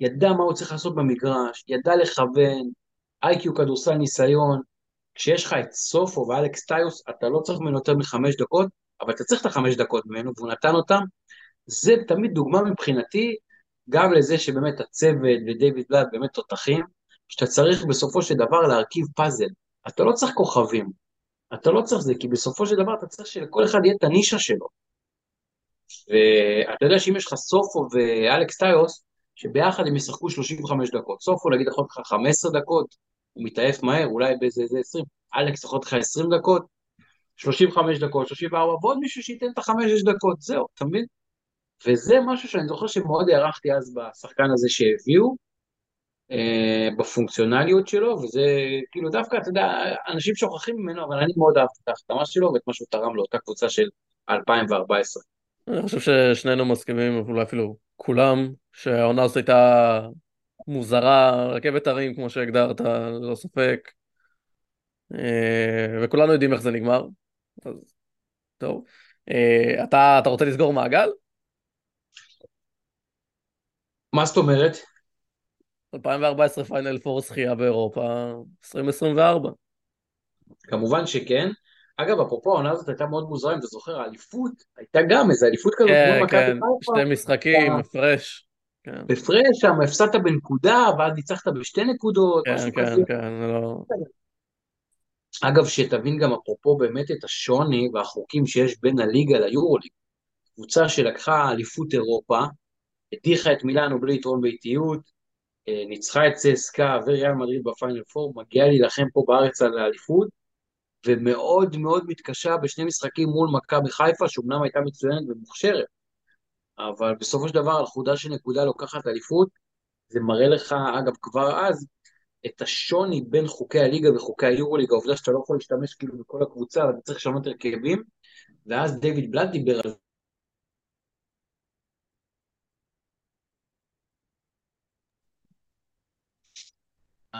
ידע מה הוא צריך לעשות במגרש, ידע לכוון, איי-קיו כדורסל ניסיון, כשיש לך את סופו ואלכס טיוס, אתה לא צריך ממנו יותר מחמש דקות, אבל אתה צריך את החמש דקות ממנו, והוא נתן אותם. זה תמיד דוגמה מבחינתי, גם לזה שבאמת הצוות ודייוויד בלאד באמת תותחים, שאתה צריך בסופו של דבר להרכיב פאזל. אתה לא צריך כוכבים, אתה לא צריך זה, כי בסופו של דבר אתה צריך שלכל אחד יהיה את הנישה שלו. ואתה יודע שאם יש לך סופו ואלכס טיוס, שביחד הם ישחקו 35 דקות. סופו נגיד יכול לך 15 דקות, הוא מתעייף מהר, אולי באיזה 20. אלכס יכול לך 20 דקות, 35 דקות, 34, ועוד מישהו שייתן את החמש-שש דקות, זהו, אתה מבין? וזה משהו שאני זוכר שמאוד הערכתי אז בשחקן הזה שהביאו, בפונקציונליות שלו, וזה כאילו דווקא, אתה יודע, אנשים שוכחים ממנו, אבל אני מאוד אהבתי את ההחתמה שלו ואת מה שהוא תרם לאותה קבוצה של 2014. אני חושב ששנינו מסכימים, אולי אפילו כולם, שהעונה הזאת הייתה מוזרה, רכבת הרים כמו שהגדרת, ללא ספק. אה, וכולנו יודעים איך זה נגמר. אז טוב. אה, אתה, אתה רוצה לסגור מעגל? מה זאת אומרת? 2014 פיינל פור זכייה באירופה, 2024. כמובן שכן. אגב, אפרופו העונה הזאת הייתה מאוד מוזרה, אם אתה זוכר, האליפות הייתה גם איזו אליפות כזאת כן, מול כן, שתי משחקים, הפרש. כן. הפרש שם, הפסדת בנקודה, ואז ניצחת בשתי נקודות. כן, כן, כזה. כן, לא... אגב, שתבין גם אפרופו באמת את השוני והחוקים שיש בין הליגה ליורוליג. קבוצה שלקחה אליפות אירופה, הדיחה את מילאנו בלי יתרון באיטיות, ניצחה את צסקה וריאל מדריד בפיינל פור, מגיעה להילחם פה בארץ על האליפות, ומאוד מאוד מתקשה בשני משחקים מול מכבי חיפה, שאומנם הייתה מצוינת ומוכשרת, אבל בסופו של דבר על חודה של נקודה לוקחת אליפות, זה מראה לך, אגב, כבר אז, את השוני בין חוקי הליגה וחוקי היורוליג, העובדה שאתה לא יכול להשתמש כאילו בכל הקבוצה, ואתה צריך לשנות הרכבים, ואז דיוויד בלאט דיבר על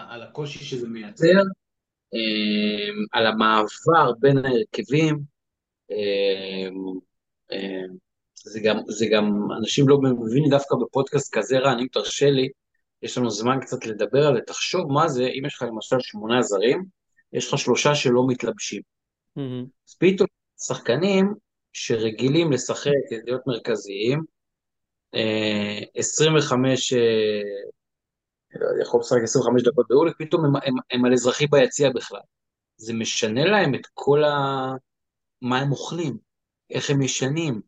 על הקושי שזה מייצר, על המעבר בין ההרכבים, זה גם, זה גם, אנשים לא מבינים דווקא בפודקאסט כזה רע, אם תרשה לי, יש לנו זמן קצת לדבר על זה, תחשוב מה זה, אם יש לך למשל שמונה זרים, יש לך שלושה שלא מתלבשים. Mm-hmm. אז פתאום שחקנים שרגילים לשחק, להיות מרכזיים, 25, אה, אה, יכול לשחק 25 דקות באוליק, פתאום הם, הם, הם על אזרחי ביציע בכלל. זה משנה להם את כל ה... מה הם אוכלים, איך הם ישנים,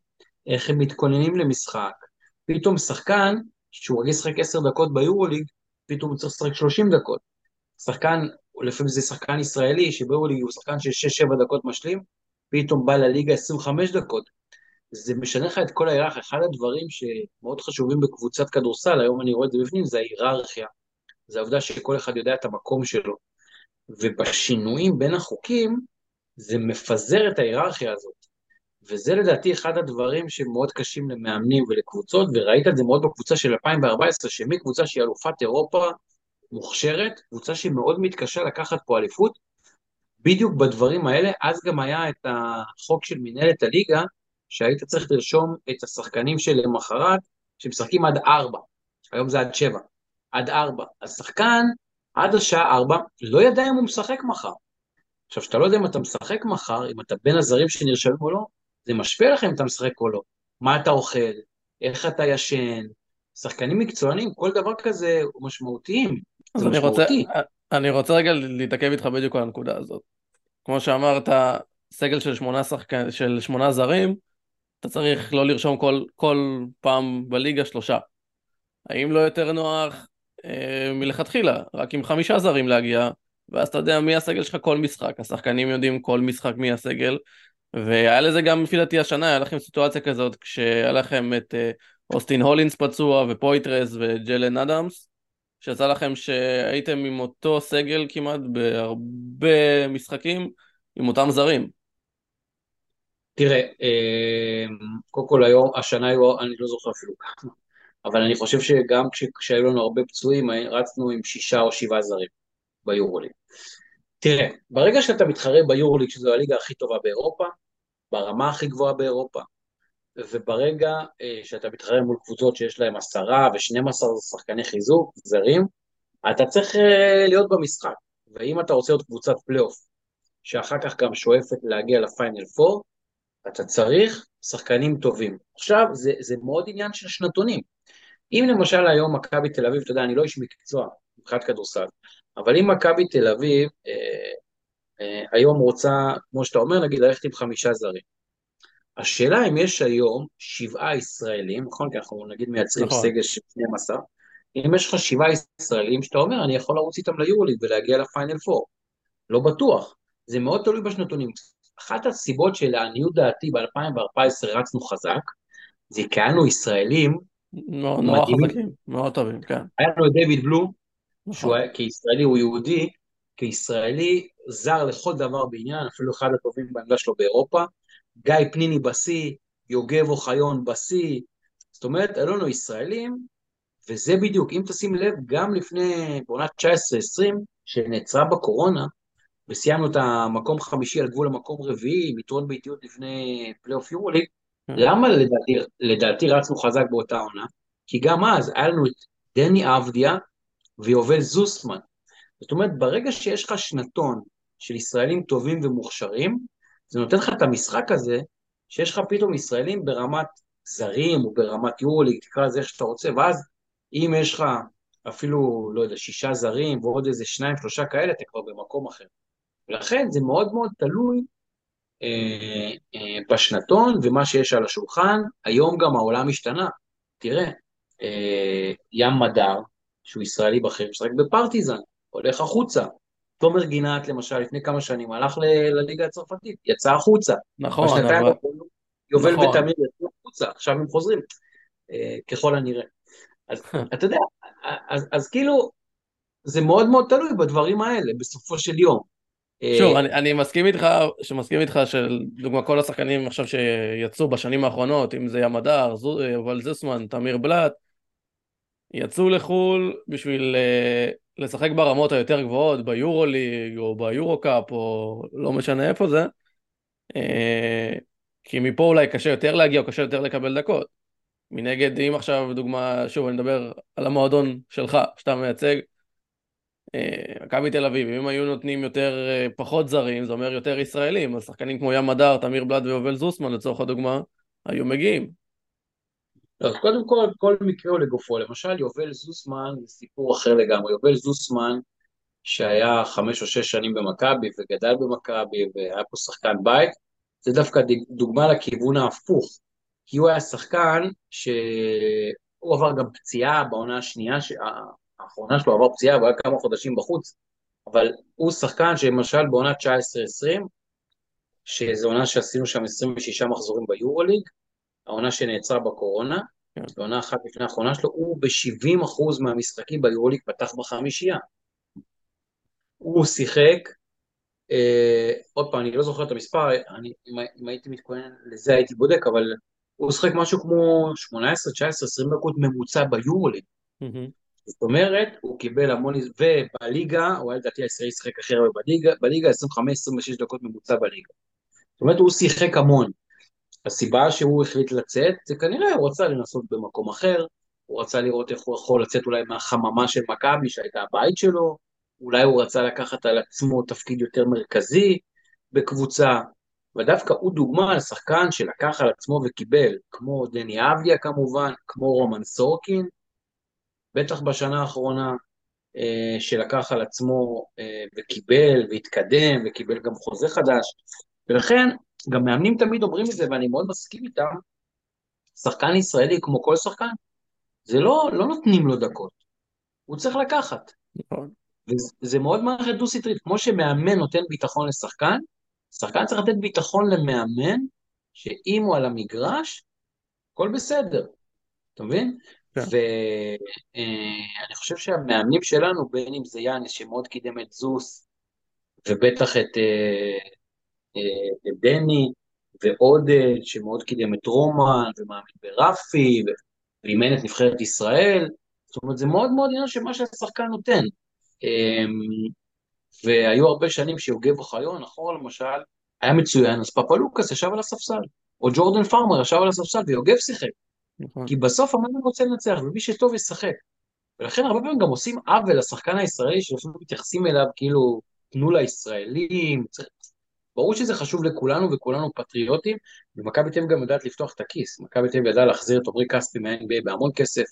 איך הם מתכוננים למשחק. פתאום שחקן, שהוא רגיל לשחק 10 דקות ביורוליג, פתאום הוא צריך לשחק 30 דקות. שחקן, לפעמים זה שחקן ישראלי, שביורוליג הוא שחקן של 6-7 דקות משלים, פתאום בא לליגה 25 דקות. זה משנה לך את כל ההיררכיה. אחד הדברים שמאוד חשובים בקבוצת כדורסל, היום אני רואה את זה בפנים, זה ההיררכיה. זה העובדה שכל אחד יודע את המקום שלו. ובשינויים בין החוקים, זה מפזר את ההיררכיה הזאת. וזה לדעתי אחד הדברים שמאוד קשים למאמנים ולקבוצות, וראית את זה מאוד בקבוצה של 2014, שמקבוצה שהיא אלופת אירופה מוכשרת, קבוצה שמאוד מתקשה לקחת פה אליפות, בדיוק בדברים האלה, אז גם היה את החוק של מנהלת הליגה, שהיית צריך לרשום את השחקנים של למחרת, שמשחקים עד ארבע, היום זה עד שבע, עד ארבע. השחקן, עד השעה ארבע, לא ידע אם הוא משחק מחר. עכשיו, כשאתה לא יודע אם אתה משחק מחר, אם אתה בין הזרים שנרשמים או לא, זה משפיע לך אם אתה משחק או לא. מה אתה אוכל, איך אתה ישן, שחקנים מקצוענים, כל דבר כזה הוא משמעותיים. אז אני רוצה, אני רוצה רגע להתעכב איתך בדיוק על הנקודה הזאת. כמו שאמרת, סגל של שמונה, שחק... של שמונה זרים, אתה צריך לא לרשום כל, כל פעם בליגה שלושה. האם לא יותר נוח אה, מלכתחילה, רק עם חמישה זרים להגיע, ואז אתה יודע מי הסגל שלך כל משחק, השחקנים יודעים כל משחק מי הסגל, והיה לזה גם לפי דעתי השנה, היה לכם סיטואציה כזאת כשהיה לכם את אה, אוסטין הולינס פצוע ופויטרס וג'לן אדמס, שיצא לכם שהייתם עם אותו סגל כמעט בהרבה משחקים עם אותם זרים. תראה, אה, קודם כל היום, השנה היו, אני לא זוכר אפילו כמה, אבל אני חושב שגם כשהיו לנו הרבה פצועים, רצנו עם שישה או שבעה זרים ביורוליג. תראה, ברגע שאתה מתחרה ביורוליג, שזו הליגה הכי טובה באירופה, ברמה הכי גבוהה באירופה, וברגע אה, שאתה מתחרה מול קבוצות שיש להן עשרה ושנים עשר שחקני חיזוק, זרים, אתה צריך אה, להיות במשחק. ואם אתה רוצה להיות קבוצת פלייאוף, שאחר כך גם שואפת להגיע לפיינל פור, אתה צריך שחקנים טובים. עכשיו, זה, זה מאוד עניין של שנתונים. אם למשל היום מכבי תל אביב, אתה יודע, אני לא איש מקצוע מבחינת כדורסל, אבל אם מכבי תל אביב אה, אה, היום רוצה, כמו שאתה אומר, נגיד ללכת עם חמישה זרים. השאלה אם יש היום שבעה ישראלים, נכון? כי אנחנו נגיד מייצרים נכון. סגל של 12, אם יש לך שבעה ישראלים שאתה אומר, אני יכול לרוץ איתם ליורוליג ולהגיע לפיינל פור. לא בטוח, זה מאוד תלוי בשנתונים. אחת הסיבות שלעניות דעתי ב-2014 רצנו חזק, זה כי היינו ישראלים מאוד, מאוד חזקים, מאוד טובים, כן. היה לנו את דיוויד בלום, נכון. שהוא היה, כישראלי הוא יהודי, כישראלי זר לכל דבר בעניין, אפילו אחד הטובים בעמדה שלו באירופה, גיא פניני בשיא, יוגב אוחיון בשיא, זאת אומרת, היו לנו ישראלים, וזה בדיוק, אם תשים לב, גם לפני, בעונת 19-20, שנעצרה בקורונה, וסיימנו את המקום חמישי על גבול המקום רביעי, עם יתרון באיטיות לפני פלייאוף יורוליג, כן. למה לדעתי, לדעתי רצנו חזק באותה עונה? כי גם אז היה לנו את דני אבדיה ויובל זוסמן. זאת אומרת, ברגע שיש לך שנתון של ישראלים טובים ומוכשרים, זה נותן לך את המשחק הזה, שיש לך פתאום ישראלים ברמת זרים או ברמת יורוליג, תקרא לזה איך שאתה רוצה, ואז אם יש לך אפילו, לא יודע, שישה זרים ועוד איזה שניים, שלושה כאלה, אתה כבר במקום אחר. ולכן זה מאוד מאוד תלוי בשנתון ומה שיש על השולחן. היום גם העולם השתנה. תראה, אה, ים מדר, שהוא ישראלי בכיר, משחק בפרטיזן, הולך החוצה. תומר גינת, למשל, לפני כמה שנים, הלך לליגה הצרפתית, יצא החוצה. נכון, אבל... יובל נכון. ותמיר יצאו החוצה, עכשיו הם חוזרים, אה, ככל הנראה. אז <laughs> אתה יודע, אז, אז כאילו, זה מאוד מאוד תלוי בדברים האלה, בסופו של יום. שוב, אה, אני, אני מסכים איתך, שמסכים איתך שלדוגמה כל השחקנים עכשיו שיצאו בשנים האחרונות, אם זה ימדר, יובל זוסמן, תמיר בלאט, יצאו לחו"ל בשביל uh, לשחק ברמות היותר גבוהות, ביורוליג או ביורו-קאפ או לא משנה איפה זה, אה, כי מפה אולי קשה יותר להגיע או קשה יותר לקבל דקות. מנגד, אם עכשיו, דוגמה, שוב, אני מדבר על המועדון שלך, שאתה מייצג, אה, מכבי תל אביב, אם היו נותנים יותר, אה, פחות זרים, זה אומר יותר ישראלים, אז שחקנים כמו ים הדר, תמיר בלאד ויובל זוסמן, לצורך הדוגמה, היו מגיעים. אז קודם כל, כל מקרה הוא לגופו. למשל, יובל זוסמן זה סיפור אחר לגמרי. יובל זוסמן, שהיה חמש או שש שנים במכבי וגדל במכבי והיה פה שחקן בית, זה דווקא דוגמה לכיוון ההפוך. כי הוא היה שחקן שהוא עבר גם פציעה בעונה השנייה, האחרונה שלו עבר פציעה והוא היה כמה חודשים בחוץ, אבל הוא שחקן שלמשל בעונה 19-20, שזו עונה שעשינו שם 26 מחזורים ביורוליג, העונה שנעצרה בקורונה, כן. בעונה אחת לפני האחרונה שלו, הוא ב-70% מהמשחקים ביורוליג פתח בחמישייה. הוא שיחק, אה, עוד פעם, אני לא זוכר את המספר, אני, אם, אם הייתי מתכונן לזה הייתי בודק, אבל הוא שיחק משהו כמו 18, 19, 20 דקות ממוצע ביורוליג. Mm-hmm. זאת אומרת, הוא קיבל המון, ובליגה, הוא היה לדעתי הישראלי שיחק הכי הרבה בליגה, בליגה 25-26 דקות ממוצע בליגה. זאת אומרת, הוא שיחק המון. הסיבה שהוא החליט לצאת, זה כנראה הוא רצה לנסות במקום אחר, הוא רצה לראות איך הוא יכול לצאת אולי מהחממה של מכבי שהייתה הבית שלו, אולי הוא רצה לקחת על עצמו תפקיד יותר מרכזי בקבוצה, ודווקא הוא דוגמה על שחקן שלקח על עצמו וקיבל, כמו דני אבדיה כמובן, כמו רומן סורקין, בטח בשנה האחרונה, אה, שלקח על עצמו אה, וקיבל והתקדם וקיבל גם חוזה חדש, ולכן גם מאמנים תמיד אומרים את זה ואני מאוד מסכים איתם, שחקן ישראלי כמו כל שחקן, זה לא, לא נותנים לו דקות, הוא צריך לקחת. נכון. וזה מאוד מערכת דו-סטרית, כמו שמאמן נותן ביטחון לשחקן, שחקן צריך לתת ביטחון למאמן, שאם הוא על המגרש, הכל בסדר, אתה מבין? כן. ואני חושב שהמאמנים שלנו, בין אם זה יאנס שמאוד קידם את זוס, ובטח את, אה, אה, דני, ועודד שמאוד קידם את רומן, ומאמין ברפי, ואימן את נבחרת ישראל, זאת אומרת, זה מאוד מאוד עניין של מה שהשחקן נותן. אמ, והיו הרבה שנים שיוגב אוחיון, נכון, למשל, היה מצוין, אז פפלוקס ישב על הספסל, או ג'ורדן פארמר ישב על הספסל ויוגב שיחק. נכון. כי בסוף המאמן רוצה לנצח, ומי שטוב ישחק. ולכן הרבה פעמים גם עושים עוול לשחקן הישראלי, שלפעמים מתייחסים אליו כאילו, תנו לישראלים, ברור שזה חשוב לכולנו וכולנו פטריוטים, ומכבי תל גם יודעת לפתוח את הכיס. מכבי תל ידעה להחזיר את עמרי כספי מה-NBA בהמון כסף,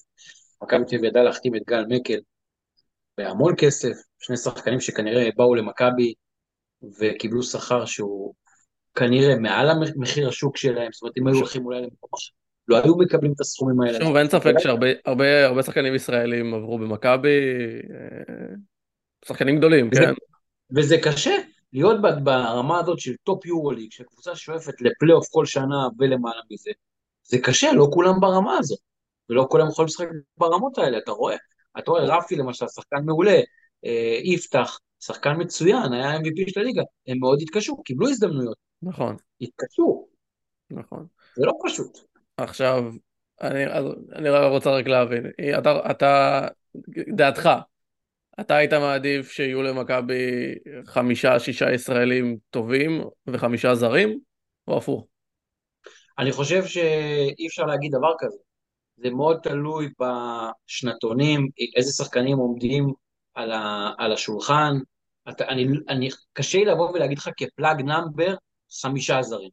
מכבי תל ידעה להחתים את גל מקל בהמון כסף, שני שחקנים שכנראה באו למכבי וקיבלו שכר שהוא כנראה מעל מחיר השוק שלהם, זאת אומרת אם היו הולכים אולי למקום אחר. לא היו מקבלים את הסכומים האלה. שוב, אין ספק שהרבה שחקנים ישראלים עברו במכבי, אה, שחקנים גדולים, כן. וזה קשה, להיות ברמה הזאת של top יורוליג, שקבוצה שואפת לפלייאוף כל שנה ולמעלה מזה, זה קשה, לא כולם ברמה הזאת, ולא כולם יכולים לשחק ברמות האלה, אתה רואה? אתה רואה רפי למשל, שחקן מעולה, אה, יפתח, שחקן מצוין, היה MVP של הליגה, הם מאוד התקשו, קיבלו הזדמנויות. נכון. התקשו. נכון. זה לא פשוט. עכשיו, אני, אני רוצה רק להבין, אתה, אתה, דעתך, אתה היית מעדיף שיהיו למכבי חמישה, שישה ישראלים טובים וחמישה זרים, או הפוך? אני חושב שאי אפשר להגיד דבר כזה. זה מאוד תלוי בשנתונים, איזה שחקנים עומדים על, ה, על השולחן. אתה, אני, אני, קשה לי לבוא ולהגיד לך כפלאג נאמבר חמישה זרים,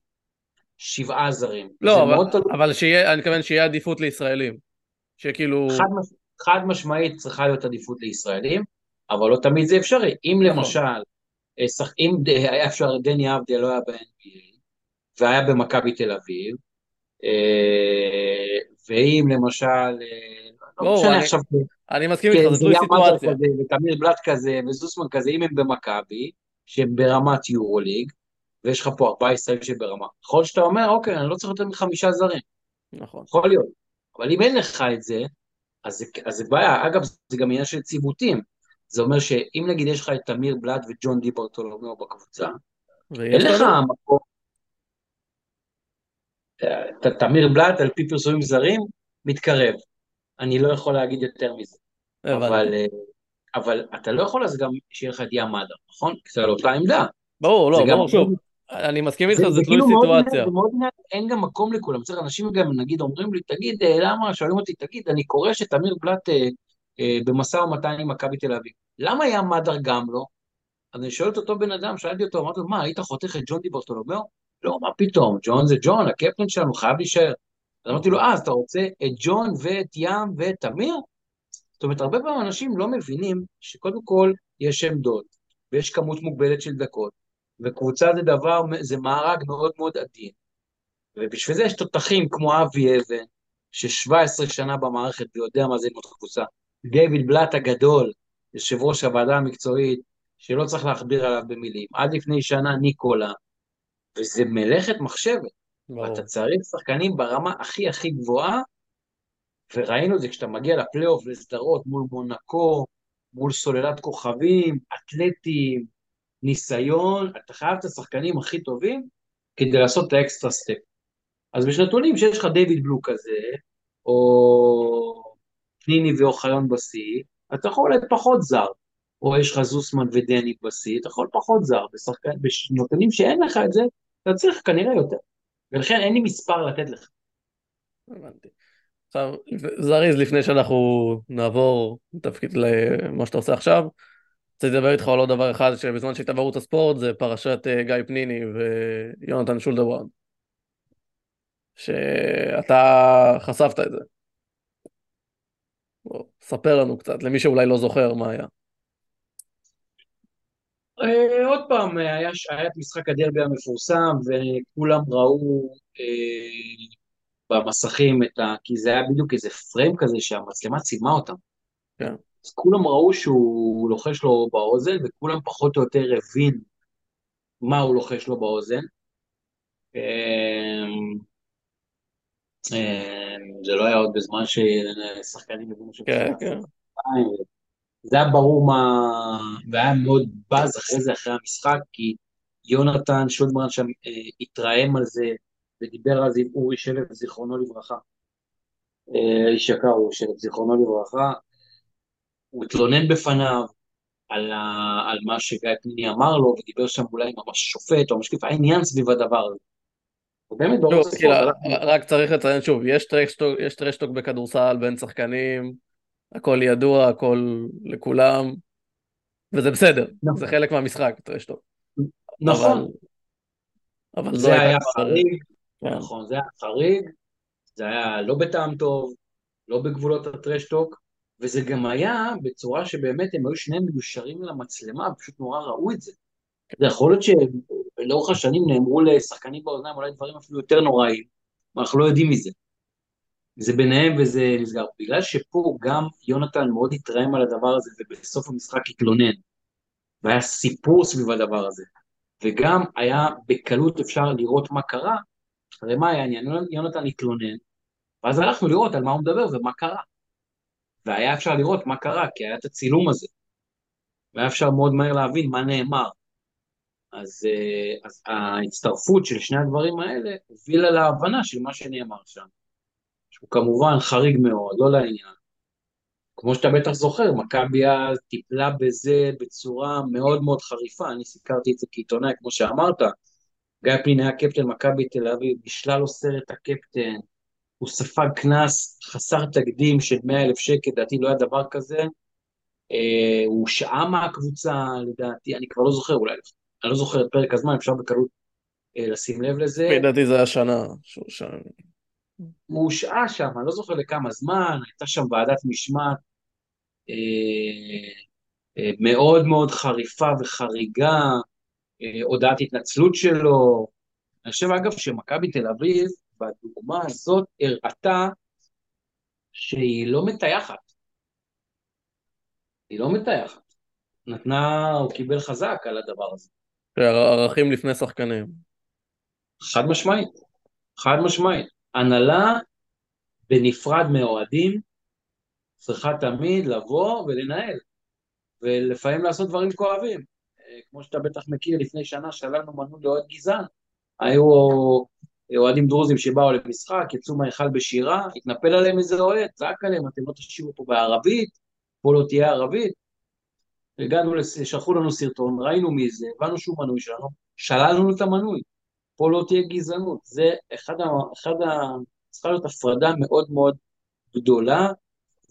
שבעה זרים. לא, אבל, אבל שיהיה, אני מתכוון שיהיה עדיפות לישראלים. שכאילו... חד, חד משמעית צריכה להיות עדיפות לישראלים. אבל לא תמיד זה אפשרי. אם נכון. למשל, אה, אם היה אפשר, דני אבדיה לא היה ב-NBA, והיה במכבי תל אביב, אה, ואם למשל, אה, לא משנה עכשיו, אני מסכים איתך, זו סיטואציה. ותמיר בלאט כזה, וזוסמן כזה, אם הם במכבי, שהם ברמת יורוליג, ויש לך פה ארבעה ישראלים שברמה, יכול להיות שאתה אומר, אוקיי, אני לא צריך יותר מחמישה זרים. נכון. יכול להיות. אבל אם אין לך את זה, אז זה בעיה. אגב, זה גם עניין של ציוותים. זה אומר שאם נגיד יש לך את תמיר בלאט וג'ון די ברטולומיאו בקבוצה, אין לך מקום... תמיר בלאט על פי פרסומים זרים, מתקרב. אני לא יכול להגיד יותר מזה. אבל, אבל אתה לא יכול אז גם שיהיה לך את ים נכון? כי זה על אותה עמדה. ברור, לא, זה ברור, שוב. אני מסכים איתך, זה- תלוי כאילו מאוד עניין- סיטואציה. אין גם מקום לכולם. צריך אנשים גם, נגיד, אומרים לי, תגיד, אה, למה, שואלים אותי, תגיד, אני קורא שתמיר בלאט אה, אה, במשא ומתן עם מכבי תל אביב. למה ים מדר גם לא? אז אני שואל את אותו בן אדם, שאלתי אותו, אמרתי לו, מה, היית חותך את ג'ון דיברטולומיאו? לא, מה פתאום, ג'ון זה ג'ון, הקפטן שלנו חייב להישאר. אז אמרתי לו, אה, אז אתה רוצה את ג'ון ואת ים ואת תמיר? זאת אומרת, הרבה פעמים אנשים לא מבינים שקודם כל יש עמדות, ויש כמות מוגבלת של דקות, וקבוצה זה דבר, זה מארג מאוד מאוד עדין. ובשביל זה יש תותחים כמו אבי אבן, ש-17 שנה במערכת ויודע מה זה ללמוד קבוצה. דיוויד בלאט הגדול, יושב ראש הוועדה המקצועית, שלא צריך להכביר עליו במילים. עד לפני שנה ניקולה, וזה מלאכת מחשבת. ברור. אתה צריך שחקנים ברמה הכי הכי גבוהה, וראינו את זה כשאתה מגיע לפלייאוף לסדרות מול מונקו, מול סוללת כוכבים, אתלטים, ניסיון, אתה חייב את השחקנים הכי טובים כדי לעשות את ה extra step. אז בשנתונים שיש לך דיוויד בלו כזה, או פניני ואוחיון בשיא, אתה יכול אולי פחות זר. או יש לך זוסמן ודני בשיא, אתה יכול פחות זר. בשחקן, בשנתונים שאין לך את זה, אתה צריך כנראה יותר. ולכן אין לי מספר לתת לך. הבנתי. עכשיו, זריז, לפני שאנחנו נעבור תפקיד למה שאתה עושה עכשיו, רוצה לדבר איתך על עוד דבר אחד, שבזמן שהיית בערוץ הספורט, זה פרשת אה, גיא פניני ויונתן שולדוורד. שאתה חשפת את זה. בוא, ספר לנו קצת, למי שאולי לא זוכר מה היה. אה, עוד פעם, היה, היה את משחק הדרבי המפורסם, וכולם ראו אה, במסכים את ה... כי זה היה בדיוק איזה פריים כזה שהמצלמה צילמה אותם. כן. אז כולם ראו שהוא לוחש לו באוזן, וכולם פחות או יותר הבין מה הוא לוחש לו באוזן. אה, אה, זה לא היה עוד בזמן ששחקנים הבינו כן, כן. זה היה ברור מה... והיה מאוד באז אחרי זה, אחרי המשחק, כי יונתן שולדברן שם אה, התרעם על זה, ודיבר על זה עם אורי שלף, זיכרונו לברכה. אה, איש יקר, אורי שלף, זיכרונו לברכה. הוא התלונן בפניו על, ה... על מה שגיא פניני אמר לו, ודיבר שם אולי עם ממש שופט או משקיף, היה עניין סביב הדבר הזה. הלכנו- רק צריך לציין שוב, יש טרשטוק, בכדורסל בין שחקנים, הכל ידוע, הכל לכולם, וזה בסדר, נכון. זה חלק מהמשחק, טרשטוק. נכון, אבל, זה היה חריג, כן. נכון, זה היה חריג, זה היה לא בטעם טוב, לא בגבולות הטרשטוק, וזה גם היה בצורה שבאמת הם היו שניהם מיושרים למצלמה, ופשוט נורא ראו את זה. זה יכול להיות שלאורך השנים נאמרו לשחקנים באוזניים אולי דברים אפילו יותר נוראים, ואנחנו לא יודעים מזה. זה ביניהם וזה נסגר. בגלל שפה גם יונתן מאוד התרעם על הדבר הזה, ובסוף המשחק התלונן, והיה סיפור סביב הדבר הזה, וגם היה בקלות אפשר לראות מה קרה, הרי מה היה העניין? יונתן התלונן, ואז הלכנו לראות על מה הוא מדבר ומה קרה. והיה אפשר לראות מה קרה, כי היה את הצילום הזה. והיה אפשר מאוד מהר להבין מה נאמר. אז, אה, אז ההצטרפות של שני הדברים האלה הובילה להבנה של מה שנאמר שם. שהוא כמובן חריג מאוד, לא לעניין. כמו שאתה בטח זוכר, מכבי אז טיפלה בזה בצורה מאוד מאוד חריפה, אני סיקרתי את זה כעיתונאי, כמו שאמרת, גיא פלין היה קפטן מכבי תל אביב, בשלל לו סרט הקפטן, הוא ספג קנס חסר תקדים של 100 אלף שקל, לדעתי לא היה דבר כזה, אה, הוא שעה מהקבוצה, לדעתי, אני כבר לא זוכר, אולי, אני לא זוכר את פרק הזמן, אפשר בקלות אה, לשים לב לזה. לדעתי זה היה שנה, שהוא שם. הוא הושעה שם, אני לא זוכר לכמה זמן, הייתה שם ועדת משמעת אה, מאוד מאוד חריפה וחריגה, הודעת התנצלות שלו. אני חושב אגב שמכבי תל אביב, בדוגמה הזאת, הראתה שהיא לא מטייחת. היא לא מטייחת. נתנה, הוא קיבל חזק על הדבר הזה. ערכים לפני שחקנים. חד משמעית, חד משמעית. הנהלה בנפרד מאוהדים צריכה תמיד לבוא ולנהל, ולפעמים לעשות דברים כואבים. אה, כמו שאתה בטח מכיר, לפני שנה שללנו מנוי לאוהד גזען. היו אוהדים דרוזים שבאו למשחק, יצאו מהיכל בשירה, התנפל עליהם איזה אוהד, צעק עליהם, אתם לא תשאירו פה בערבית, פה לא תהיה ערבית. הגענו, שלחו לנו סרטון, ראינו מי זה, הבנו שהוא מנוי שלנו, שללנו את המנוי. פה לא תהיה גזענות. זה אחד ה... אחד ה... צריכה להיות הפרדה מאוד מאוד גדולה,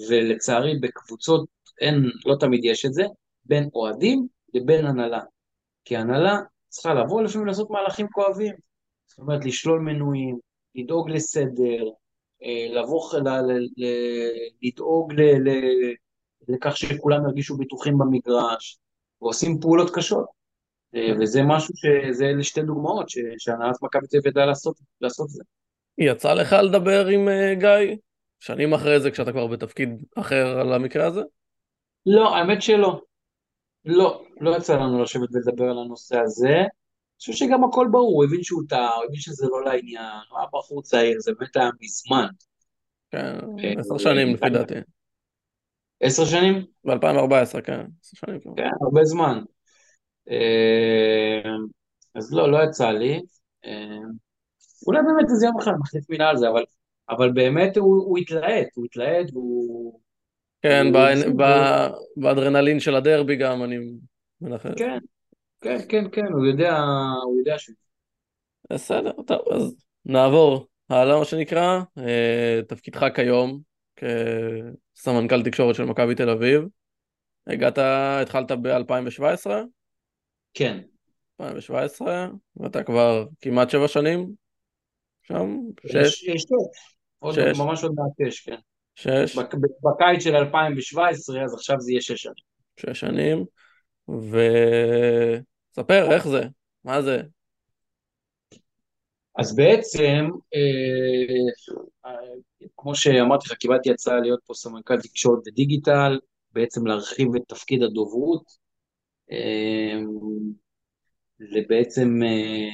ולצערי בקבוצות אין, לא תמיד יש את זה, בין אוהדים לבין הנהלה. כי הנהלה צריכה לבוא לפעמים לעשות מהלכים כואבים. זאת אומרת, לשלול מנויים, לדאוג לסדר, אה, לבוא, ל- ל- ל- לדאוג ל- ל- לכך שכולם ירגישו בטוחים במגרש, ועושים פעולות קשות. אה, וזה משהו שזה אלה שתי דוגמאות ש- שהנהלת מכבי תל אביב ידעה לעשות, לעשות את זה. יצא לך לדבר עם אה, גיא? שנים אחרי זה, כשאתה כבר בתפקיד אחר על המקרה הזה? לא, האמת שלא. לא, לא יצא לנו לשבת ולדבר על הנושא הזה. חושב שגם הכל ברור, הוא הבין שהוא טעה, הוא הבין שזה לא לעניין, הוא היה בחור צעיר, זה באמת היה מזמן. כן, אה, עשר שנים לפי דעתי. עשר שנים? ב-2014, כן, עשר שנים. כן, הרבה זמן. אה, אז לא, לא יצא לי. אה, אולי באמת איזה יום אחד מחליף מילה על זה, אבל, אבל באמת הוא, הוא התלהט, הוא התלהט והוא... כן, הוא- באדרנלין של הדרבי גם, אני מנחש. כן, כן, כן, כן, הוא יודע, הוא יודע ש... בסדר, טוב, אז נעבור הלאה, מה שנקרא. אה, תפקידך כיום כסמנכ"ל תקשורת של מכבי תל אביב. הגעת, התחלת ב-2017? כן, 2017, ואתה כבר כמעט שבע שנים שם? שש? יש, טוב. עוד שש. ממש עוד מעט שש, כן. שש? בק- בקיץ של 2017, אז עכשיו זה יהיה שש שנים. שש שנים. וספר, איך זה? מה זה? אז בעצם, אה, אה, כמו שאמרתי לך, קיבלתי הצעה להיות פה סמנכ"ל תקשורת ודיגיטל, בעצם להרחיב את תפקיד הדוברות, אה, לבעצם אה,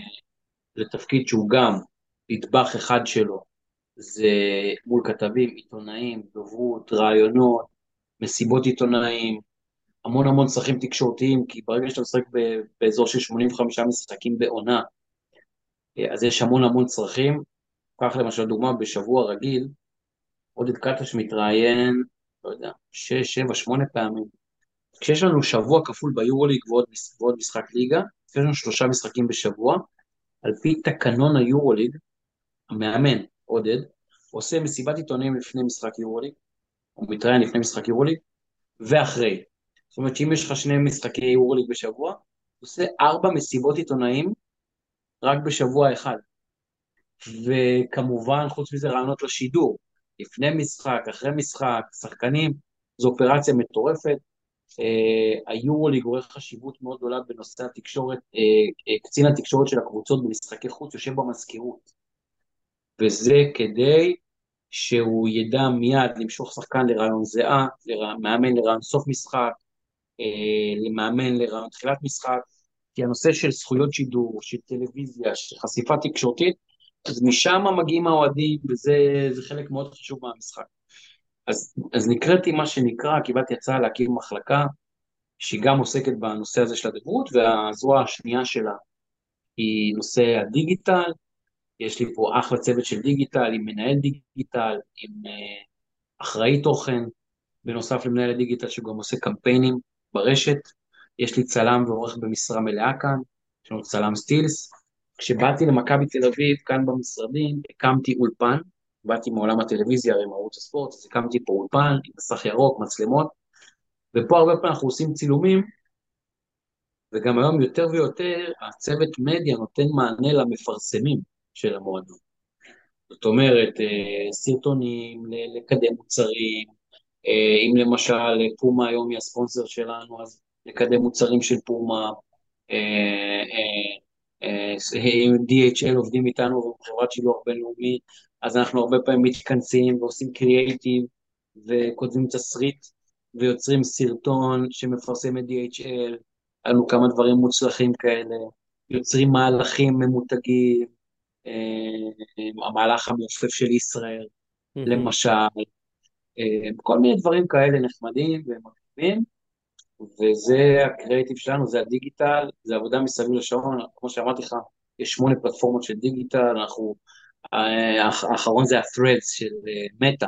לתפקיד שהוא גם נדבך אחד שלו, זה מול כתבים, עיתונאים, דוברות, רעיונות, מסיבות עיתונאים, המון המון צרכים תקשורתיים, כי ברגע שאתה משחק באזור של 85 משחקים בעונה, אה, אז יש המון המון צרכים. קח למשל דוגמה, בשבוע רגיל, עודד קטש מתראיין, לא יודע, 6, 7, 8 פעמים. כשיש לנו שבוע כפול ביורוליג ועוד, ועוד משחק ליגה, יש לנו שלושה משחקים בשבוע, על פי תקנון היורוליג, המאמן, עודד, עושה מסיבת עיתונאים לפני משחק יורוליג, הוא מתראיין לפני משחק יורוליג, ואחרי. זאת אומרת שאם יש לך שני משחקי יורוליג בשבוע, הוא עושה ארבע מסיבות עיתונאים רק בשבוע אחד. וכמובן, חוץ מזה, רעיונות לשידור. לפני משחק, אחרי משחק, שחקנים, זו אופרציה מטורפת. אה, היורוליג רואה חשיבות מאוד גדולה בנושא התקשורת, אה, אה, קצין התקשורת של הקבוצות במשחקי חוץ יושב במזכירות. וזה כדי שהוא ידע מיד למשוך שחקן לרעיון זהה, מאמן לרעיון סוף משחק, למאמן לרעיון תחילת משחק, כי הנושא של זכויות שידור, של טלוויזיה, של חשיפה תקשורתית, אז משם מגיעים האוהדים, וזה זה חלק מאוד חשוב מהמשחק. אז, אז נקראתי מה שנקרא, קיבלתי הצעה להקים מחלקה שהיא גם עוסקת בנושא הזה של הדוברות, והזרוע השנייה שלה היא נושא הדיגיטל. יש לי פה אחלה צוות של דיגיטל, עם מנהל דיגיטל, עם uh, אחראי תוכן, בנוסף למנהל הדיגיטל שגם עושה קמפיינים ברשת. יש לי צלם ועורך במשרה מלאה כאן, יש לנו צלם סטילס. כשבאתי למכבי תל אביב, כאן במשרדים, הקמתי אולפן, באתי מעולם הטלוויזיה, הרי מערוץ הספורט, אז הקמתי פה אולפן עם מסך ירוק, מצלמות, ופה הרבה פעמים אנחנו עושים צילומים, וגם היום יותר ויותר הצוות מדיה נותן מענה למפרסמים של המועדון. זאת אומרת, אה, סרטונים, לקדם מוצרים, אם למשל פומה היום היא הספונסר שלנו, אז לקדם מוצרים של פומה, אה, אה, אה, DHL עובדים איתנו חברת שילוח בינלאומי, אז אנחנו הרבה פעמים מתכנסים ועושים קריאייטיב וכותבים תסריט ויוצרים סרטון שמפרסם את DHL, היה לנו כמה דברים מוצלחים כאלה, יוצרים מהלכים ממותגים, אה, המהלך המעופף של ישראל, למשל, אה, כל מיני דברים כאלה נחמדים ומקריבים, וזה הקריאיטיב שלנו, זה הדיגיטל, זה עבודה מסביב לשעון, כמו שאמרתי לך, יש שמונה פלטפורמות של דיגיטל, אנחנו, אה, האח- האחרון זה ה-threads של אה, מטא,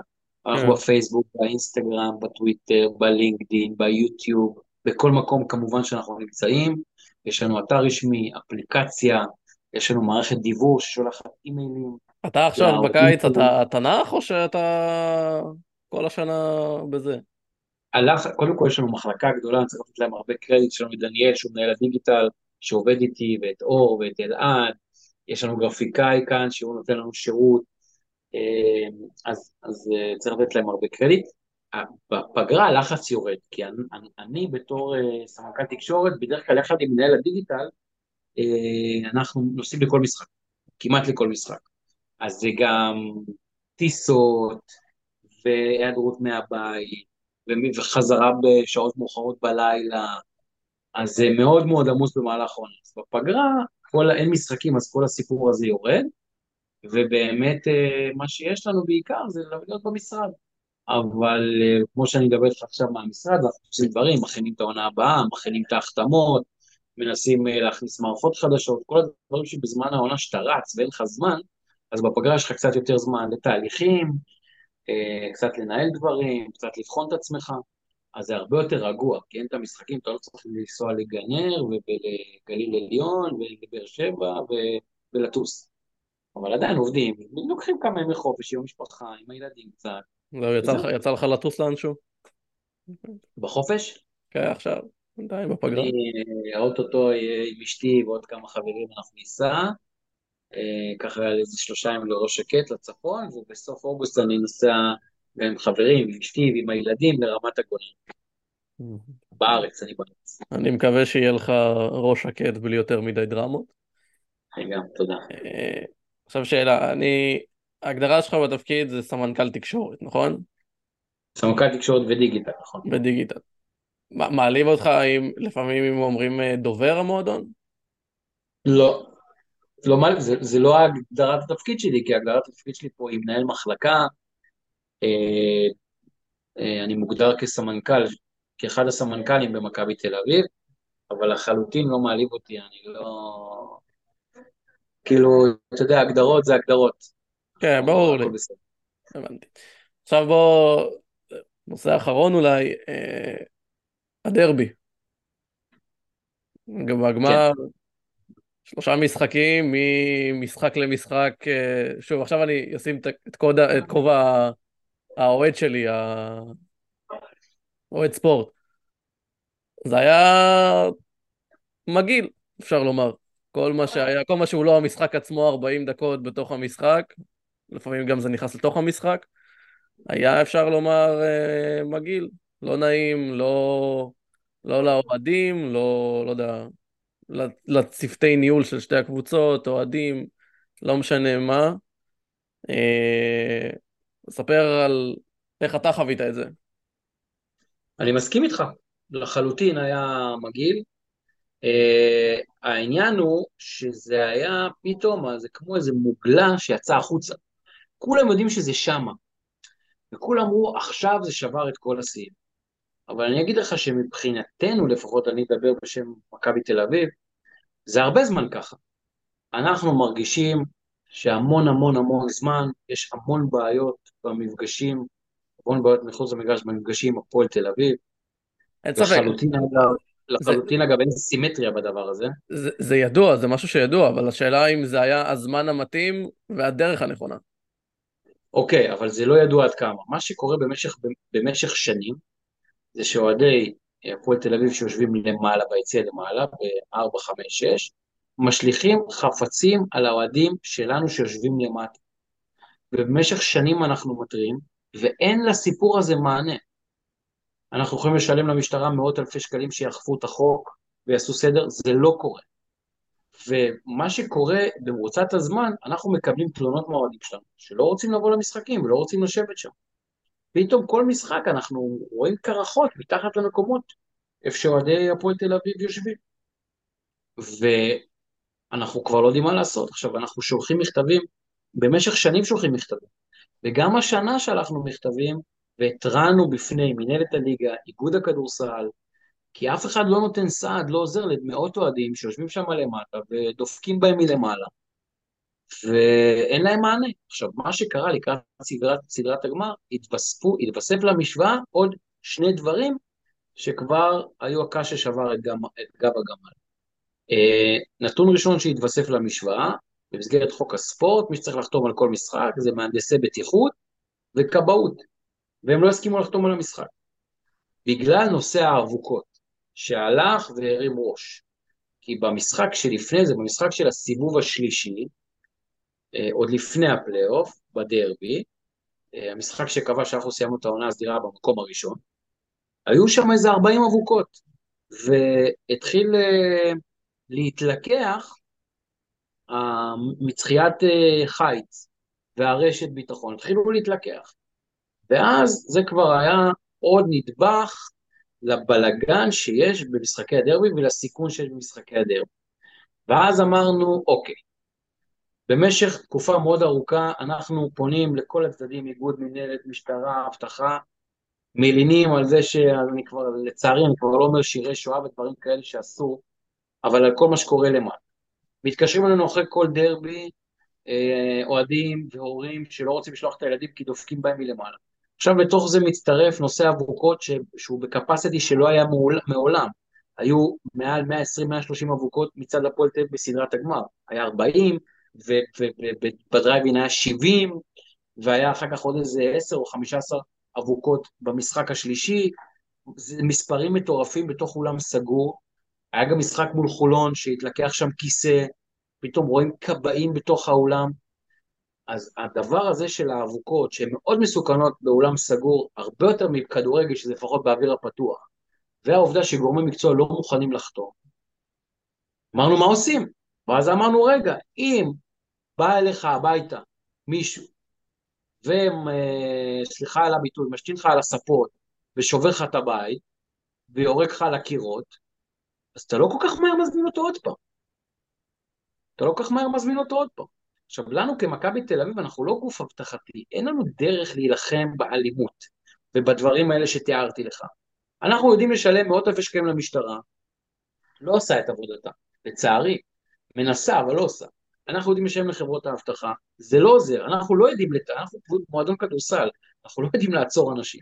אנחנו כן. בפייסבוק, באינסטגרם, בטוויטר, בלינקדין, ביוטיוב, בכל מקום כמובן שאנחנו נמצאים, יש לנו אתר רשמי, אפליקציה, יש לנו מערכת דיוור ששולחת אימיילים. אתה עכשיו בקיץ, אתה תנ"ך או שאתה כל השנה בזה? הלך, קודם כל יש לנו מחלקה גדולה, אני צריך לתת להם הרבה קרדיט, יש לנו את דניאל שהוא מנהל הדיגיטל, שעובד איתי, ואת אור ואת אלעד, יש לנו גרפיקאי כאן שהוא נותן לנו שירות, אה, אז, אז אה, צריך לתת להם הרבה קרדיט. בפגרה הלחץ יורד, כי אני, אני, אני בתור uh, סמנכ"ל תקשורת, בדרך כלל יחד עם מנהל הדיגיטל, uh, אנחנו נוסעים לכל משחק, כמעט לכל משחק. אז זה גם טיסות, והיעדרות מהבית, וחזרה בשעות מאוחרות בלילה, אז זה מאוד מאוד עמוס במהלך העונה. אז בפגרה, כל, אין משחקים, אז כל הסיפור הזה יורד, ובאמת uh, מה שיש לנו בעיקר זה להיות במשרד. אבל אה, כמו שאני מדבר איתך עכשיו מהמשרד, אנחנו עושים דברים, מכינים את העונה הבאה, מכינים את ההחתמות, מנסים אה, להכניס מערכות חדשות, כל הדברים שבזמן העונה שאתה רץ ואין לך זמן, אז בפגרה יש לך קצת יותר זמן לתהליכים, אה, קצת לנהל דברים, קצת לבחון את עצמך, אז זה הרבה יותר רגוע, כי אין את המשחקים, אתה לא צריך לנסוע לגנר ולגליל עליון ולבאר שבע ולטוס. אבל עדיין עובדים, לוקחים כמה ימי חופש, יום משפחה, עם הילדים קצת, זהו, יצא, לך, יצא לך לטוס לאנשהו? בחופש? כן, עכשיו, עדיין בפגרה. אני אוטוטו עם אשתי ועוד כמה חברים אנחנו ניסע, אה, ככה איזה שלושה ימים לראש שקט לצפון, ובסוף אוגוסט אני נוסע עם חברים, עם אשתי ועם הילדים לרמת הגולן. בארץ, אני בארץ. אני מקווה שיהיה לך ראש שקט בלי יותר מדי דרמות. אני גם, תודה. אה, עכשיו שאלה, אני ההגדרה שלך בתפקיד זה סמנכ"ל תקשורת, נכון? סמנכ"ל תקשורת ודיגיטל, נכון. ודיגיטל. מעליב אותך אם לפעמים אם אומרים אה, דובר המועדון? לא. לא זה, זה לא הגדרת התפקיד שלי, כי הגדרת התפקיד שלי פה היא מנהל מחלקה, אה, אה, אני מוגדר כסמנכ"ל, כאחד הסמנכ"לים במכבי תל אביב, אבל לחלוטין לא מעליב אותי, אני לא... כאילו, אתה יודע, הגדרות זה הגדרות. כן, ברור לי. הבנתי. עכשיו בוא, נושא אחרון אולי, אה, הדרבי. גם בגמר, כן. שלושה משחקים, ממשחק למשחק, אה, שוב, עכשיו אני אשים את כובע האוהד שלי, האוהד ספורט. זה היה מגעיל, אפשר לומר. כל מה שהיה, כל מה שהוא לא המשחק עצמו, 40 דקות בתוך המשחק, לפעמים גם זה נכנס לתוך המשחק, היה אפשר לומר אה, מגעיל, לא נעים, לא, לא לאוהדים, לא, לא יודע, לצוותי ניהול של שתי הקבוצות, אוהדים, לא משנה מה. אה, ספר על איך אתה חווית את זה. אני מסכים איתך, לחלוטין היה מגעיל. Uh, העניין הוא שזה היה פתאום, זה כמו איזה מוגלה שיצאה החוצה. כולם יודעים שזה שמה. וכולם אמרו, עכשיו זה שבר את כל השיאים. אבל אני אגיד לך שמבחינתנו, לפחות אני אדבר בשם מכבי תל אביב, זה הרבה זמן ככה. אנחנו מרגישים שהמון המון המון זמן, יש המון בעיות במפגשים, המון בעיות מחוץ למגרש במפגשים הפועל תל אביב. אין ספק. לחלוטין, אגב, לחלוטין זה... אגב אין סימטריה בדבר הזה. זה, זה ידוע, זה משהו שידוע, אבל השאלה אם זה היה הזמן המתאים והדרך הנכונה. אוקיי, אבל זה לא ידוע עד כמה. מה שקורה במשך, במשך שנים, זה שאוהדי הפועל תל אביב שיושבים למעלה, ביציע למעלה, ב-4, 5, 6, משליכים חפצים על האוהדים שלנו שיושבים למטה. ובמשך שנים אנחנו מתריעים, ואין לסיפור הזה מענה. אנחנו יכולים לשלם למשטרה מאות אלפי שקלים שיאכפו את החוק ויעשו סדר, זה לא קורה. ומה שקורה במרוצת הזמן, אנחנו מקבלים תלונות מהאוהדים שלנו, שלא רוצים לבוא למשחקים ולא רוצים לשבת שם. פתאום כל משחק אנחנו רואים קרחות מתחת למקומות איפה שאוהדי הפועל תל אביב יושבים. ואנחנו כבר לא יודעים מה לעשות. עכשיו, אנחנו שולחים מכתבים, במשך שנים שולחים מכתבים, וגם השנה שלחנו מכתבים והתרענו בפני מנהלת הליגה, איגוד הכדורסל, כי אף אחד לא נותן סעד, לא עוזר למאות אוהדים שיושבים שם למטה ודופקים בהם מלמעלה, ואין להם מענה. עכשיו, מה שקרה לקראת סדרת, סדרת הגמר, התווספו, התווסף למשוואה עוד שני דברים שכבר היו הקש ששבר את, את גב הגמל. אה, נתון ראשון שהתווסף למשוואה, במסגרת חוק הספורט, מי שצריך לחתום על כל משחק זה מהנדסי בטיחות וכבאות, והם לא הסכימו לחתום על המשחק. בגלל נושא האבוקות, שהלך והרים ראש. כי במשחק שלפני זה, במשחק של הסיבוב השלישי, עוד לפני הפלייאוף, בדרבי, אה, המשחק שקבע שאנחנו סיימנו את העונה הסדירה במקום הראשון, היו שם איזה 40 אבוקות, והתחיל אה, להתלקח מצחיית חיץ והרשת ביטחון, התחילו להתלקח. ואז זה כבר היה עוד נדבך לבלגן שיש במשחקי הדרבי ולסיכון שיש במשחקי הדרבי. ואז אמרנו, אוקיי, במשך תקופה מאוד ארוכה אנחנו פונים לכל הצדדים, איגוד, מנהלת, משטרה, אבטחה, מלינים על זה שאני כבר, לצערי, אני כבר לא אומר שירי שואה ודברים כאלה שאסור, אבל על כל מה שקורה למעלה. מתקשרים אלינו אחרי כל דרבי, אה, אוהדים והורים שלא רוצים לשלוח את הילדים כי דופקים בהם מלמעלה. עכשיו בתוך זה מצטרף נושא אבוקות ש... שהוא בקפסיטי שלא היה מעול... מעולם. היו מעל 120-130 אבוקות מצד הפועל תל אביב בסדרת הגמר. היה 40, ובדרייבין היה 70, והיה אחר כך עוד איזה 10 או 15 אבוקות במשחק השלישי. זה מספרים מטורפים בתוך אולם סגור. היה גם משחק מול חולון שהתלקח שם כיסא, פתאום רואים כבאים בתוך האולם. אז הדבר הזה של האבוקות, שהן מאוד מסוכנות באולם סגור, הרבה יותר מכדורגל, שזה לפחות באוויר הפתוח, והעובדה שגורמי מקצוע לא מוכנים לחתום, אמרנו מה עושים? ואז אמרנו, רגע, אם בא אליך הביתה מישהו, וסליחה על הביטוי, משתין לך על הספות, ושובר לך את הבית, ויורק לך על הקירות, אז אתה לא כל כך מהר מזמין אותו עוד פעם. אתה לא כל כך מהר מזמין אותו עוד פעם. עכשיו, לנו כמכבי תל אביב, אנחנו לא גוף אבטחתי, אין לנו דרך להילחם באלימות ובדברים האלה שתיארתי לך. אנחנו יודעים לשלם מאות אלפי שקלים למשטרה, לא עושה את עבודתה, לצערי, מנסה אבל לא עושה. אנחנו יודעים לשלם לחברות האבטחה, זה לא עוזר, אנחנו לא יודעים, לת... אנחנו מועדון כדורסל, אנחנו לא יודעים לעצור אנשים.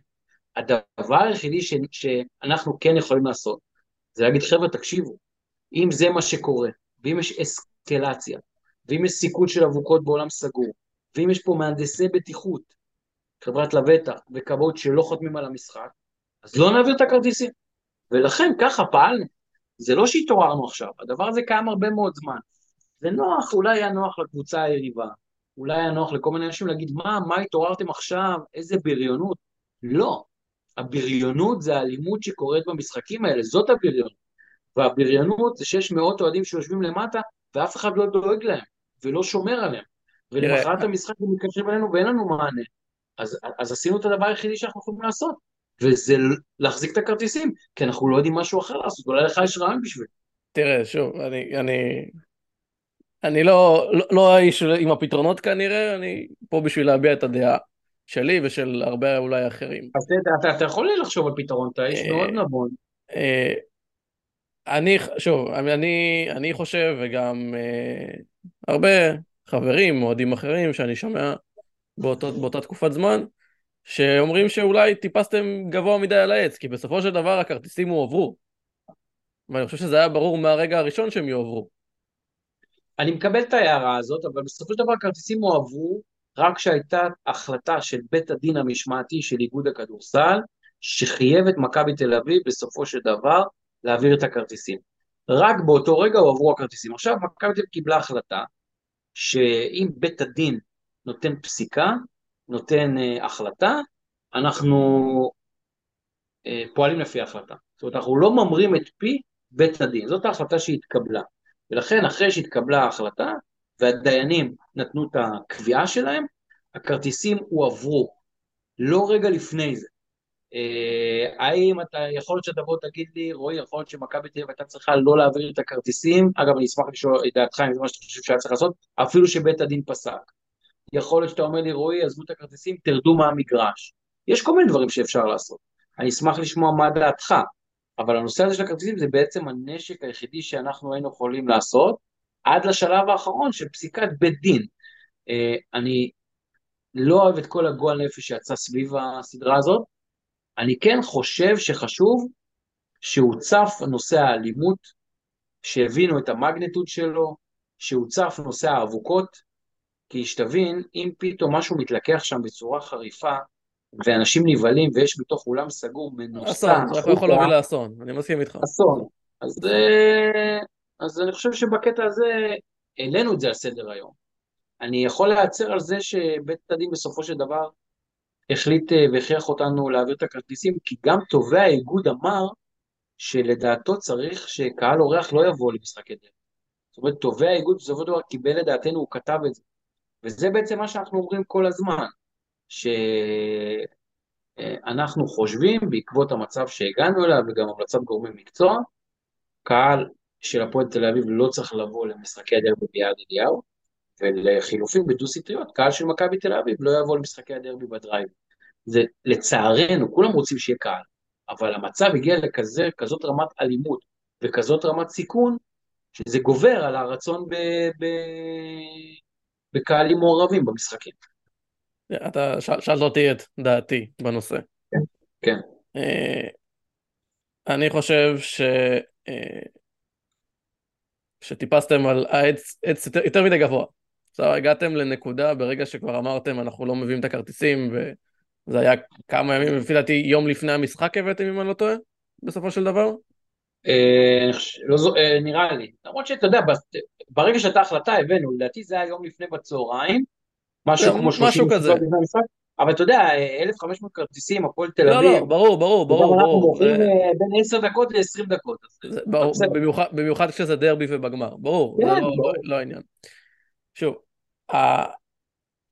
הדבר היחידי ש... שאנחנו כן יכולים לעשות, זה להגיד, חבר'ה, תקשיבו, אם זה מה שקורה, ואם יש אסקלציה, ואם יש סיכון של אבוקות בעולם סגור, ואם יש פה מהנדסי בטיחות, חברת לבטח וכבאות שלא חותמים על המשחק, אז לא נעביר את הכרטיסים. ולכן ככה פעלנו. זה לא שהתעוררנו עכשיו, הדבר הזה קיים הרבה מאוד זמן. זה נוח, אולי היה נוח לקבוצה היריבה, אולי היה נוח לכל מיני אנשים להגיד, מה, מה התעוררתם עכשיו, איזה בריונות. לא, הבריונות זה האלימות שקורית במשחקים האלה, זאת הבריונות. והבריונות זה שיש מאות אוהדים שיושבים למטה ואף אחד לא דואג להם. ולא שומר עליהם. ולמחרת המשחק הם מתקשרים אלינו ואין לנו מענה. אז, אז עשינו את הדבר היחידי שאנחנו יכולים לעשות, וזה להחזיק את הכרטיסים, כי אנחנו לא יודעים משהו אחר לעשות, אולי לך יש רעיון בשביל. תראה, שוב, אני, אני, אני לא, לא, לא האיש עם הפתרונות כנראה, אני פה בשביל להביע את הדעה שלי ושל הרבה אולי אחרים. אז אתה, אתה, אתה יכול לחשוב על פתרון, אתה איש מאוד נבון. אה, אני, שוב, אני, אני חושב, וגם אה, הרבה חברים, אוהדים אחרים שאני שומע באותו, באותה תקופת זמן, שאומרים שאולי טיפסתם גבוה מדי על העץ, כי בסופו של דבר הכרטיסים הועברו. ואני חושב שזה היה ברור מהרגע הראשון שהם יועברו. אני מקבל את ההערה הזאת, אבל בסופו של דבר הכרטיסים הועברו רק כשהייתה החלטה של בית הדין המשמעתי של איגוד הכדורסל, שחייב את מכבי תל אביב בסופו של דבר להעביר את הכרטיסים. רק באותו רגע הועברו הכרטיסים. עכשיו מכבי תל אביב קיבלה החלטה שאם בית הדין נותן פסיקה, נותן uh, החלטה, אנחנו uh, פועלים לפי ההחלטה. זאת אומרת, אנחנו לא ממרים את פי בית הדין, זאת ההחלטה שהתקבלה. ולכן אחרי שהתקבלה ההחלטה, והדיינים נתנו את הקביעה שלהם, הכרטיסים הועברו. לא רגע לפני זה. אה, האם אתה, יכול להיות שתבוא תגיד לי, רועי, יכול להיות שמכבי תל אביב הייתה צריכה לא להעביר את הכרטיסים, אגב, אני אשמח לשאול את דעתך אם זה מה שאתה חושב שהיה צריך לעשות, אפילו שבית הדין פסק. יכול להיות שאתה אומר לי, רועי, עזבו את הכרטיסים, תרדו מהמגרש. יש כל מיני דברים שאפשר לעשות. אני אשמח לשמוע מה דעתך, אבל הנושא הזה של הכרטיסים זה בעצם הנשק היחידי שאנחנו היינו יכולים לעשות, עד לשלב האחרון של פסיקת בית דין. אה, אני לא אוהב את כל הגועל נפש שיצא סביב הסדרה הזאת, אני כן חושב שחשוב שהוצף נושא האלימות, שהבינו את המגנטוד שלו, שהוצף נושא האבוקות, כי שתבין, אם פתאום משהו מתלקח שם בצורה חריפה, ואנשים נבהלים ויש בתוך אולם סגור מנוסה, אסון, זה יכול להוביל לאסון, אני מסכים איתך. אסון. אז, אה, אז אני חושב שבקטע הזה העלינו את זה על סדר היום. אני יכול להצר על זה שבית הדין בסופו של דבר החליט אה, והכריח אותנו להעביר את הכרטיסים, כי גם תובע האיגוד אמר שלדעתו צריך שקהל אורח לא יבוא למשחקי דרך. זאת אומרת, תובע האיגוד בסופו של דבר קיבל לדעתנו, הוא כתב את זה. וזה בעצם מה שאנחנו אומרים כל הזמן, שאנחנו חושבים בעקבות המצב שהגענו אליו וגם המלצת גורמי מקצוע, קהל של הפועל תל אביב לא צריך לבוא למשחקי הדרבי ביד אליהו, ולחילופין בדו-סטריות, קהל של מכבי תל אביב לא יבוא למשחקי הדרבי בדרייב. זה לצערנו, כולם רוצים שיהיה קהל, אבל המצב הגיע לכזאת רמת אלימות וכזאת רמת סיכון, שזה גובר על הרצון ב, ב, בקהלים מעורבים במשחקים. אתה שאלת אותי את דעתי בנושא. כן. כן. אה, אני חושב ש... אה, שטיפסתם על העץ עץ יותר, יותר מדי גבוה. עכשיו הגעתם לנקודה ברגע שכבר אמרתם אנחנו לא מביאים את הכרטיסים וזה היה כמה ימים, לפי דעתי יום לפני המשחק הבאתם אם אני לא טועה, בסופו של דבר? אה, לא, אה, נראה לי, למרות שאתה יודע, ברגע שהייתה החלטה הבאנו, לדעתי זה היה יום לפני בצהריים, משהו כמו 30 משהו כזה. אבל אתה יודע, 1,500 כרטיסים, הפועל תל אביב. לא, לא, ברור, ברור, ברור. אנחנו ברור. מוכרים אה, בין 10 דקות ל-20 דקות. ברור, במיוחד, כשזה דרבי ובגמר, ברור, כן, זה לא, ברור. לא, לא העניין. שוב,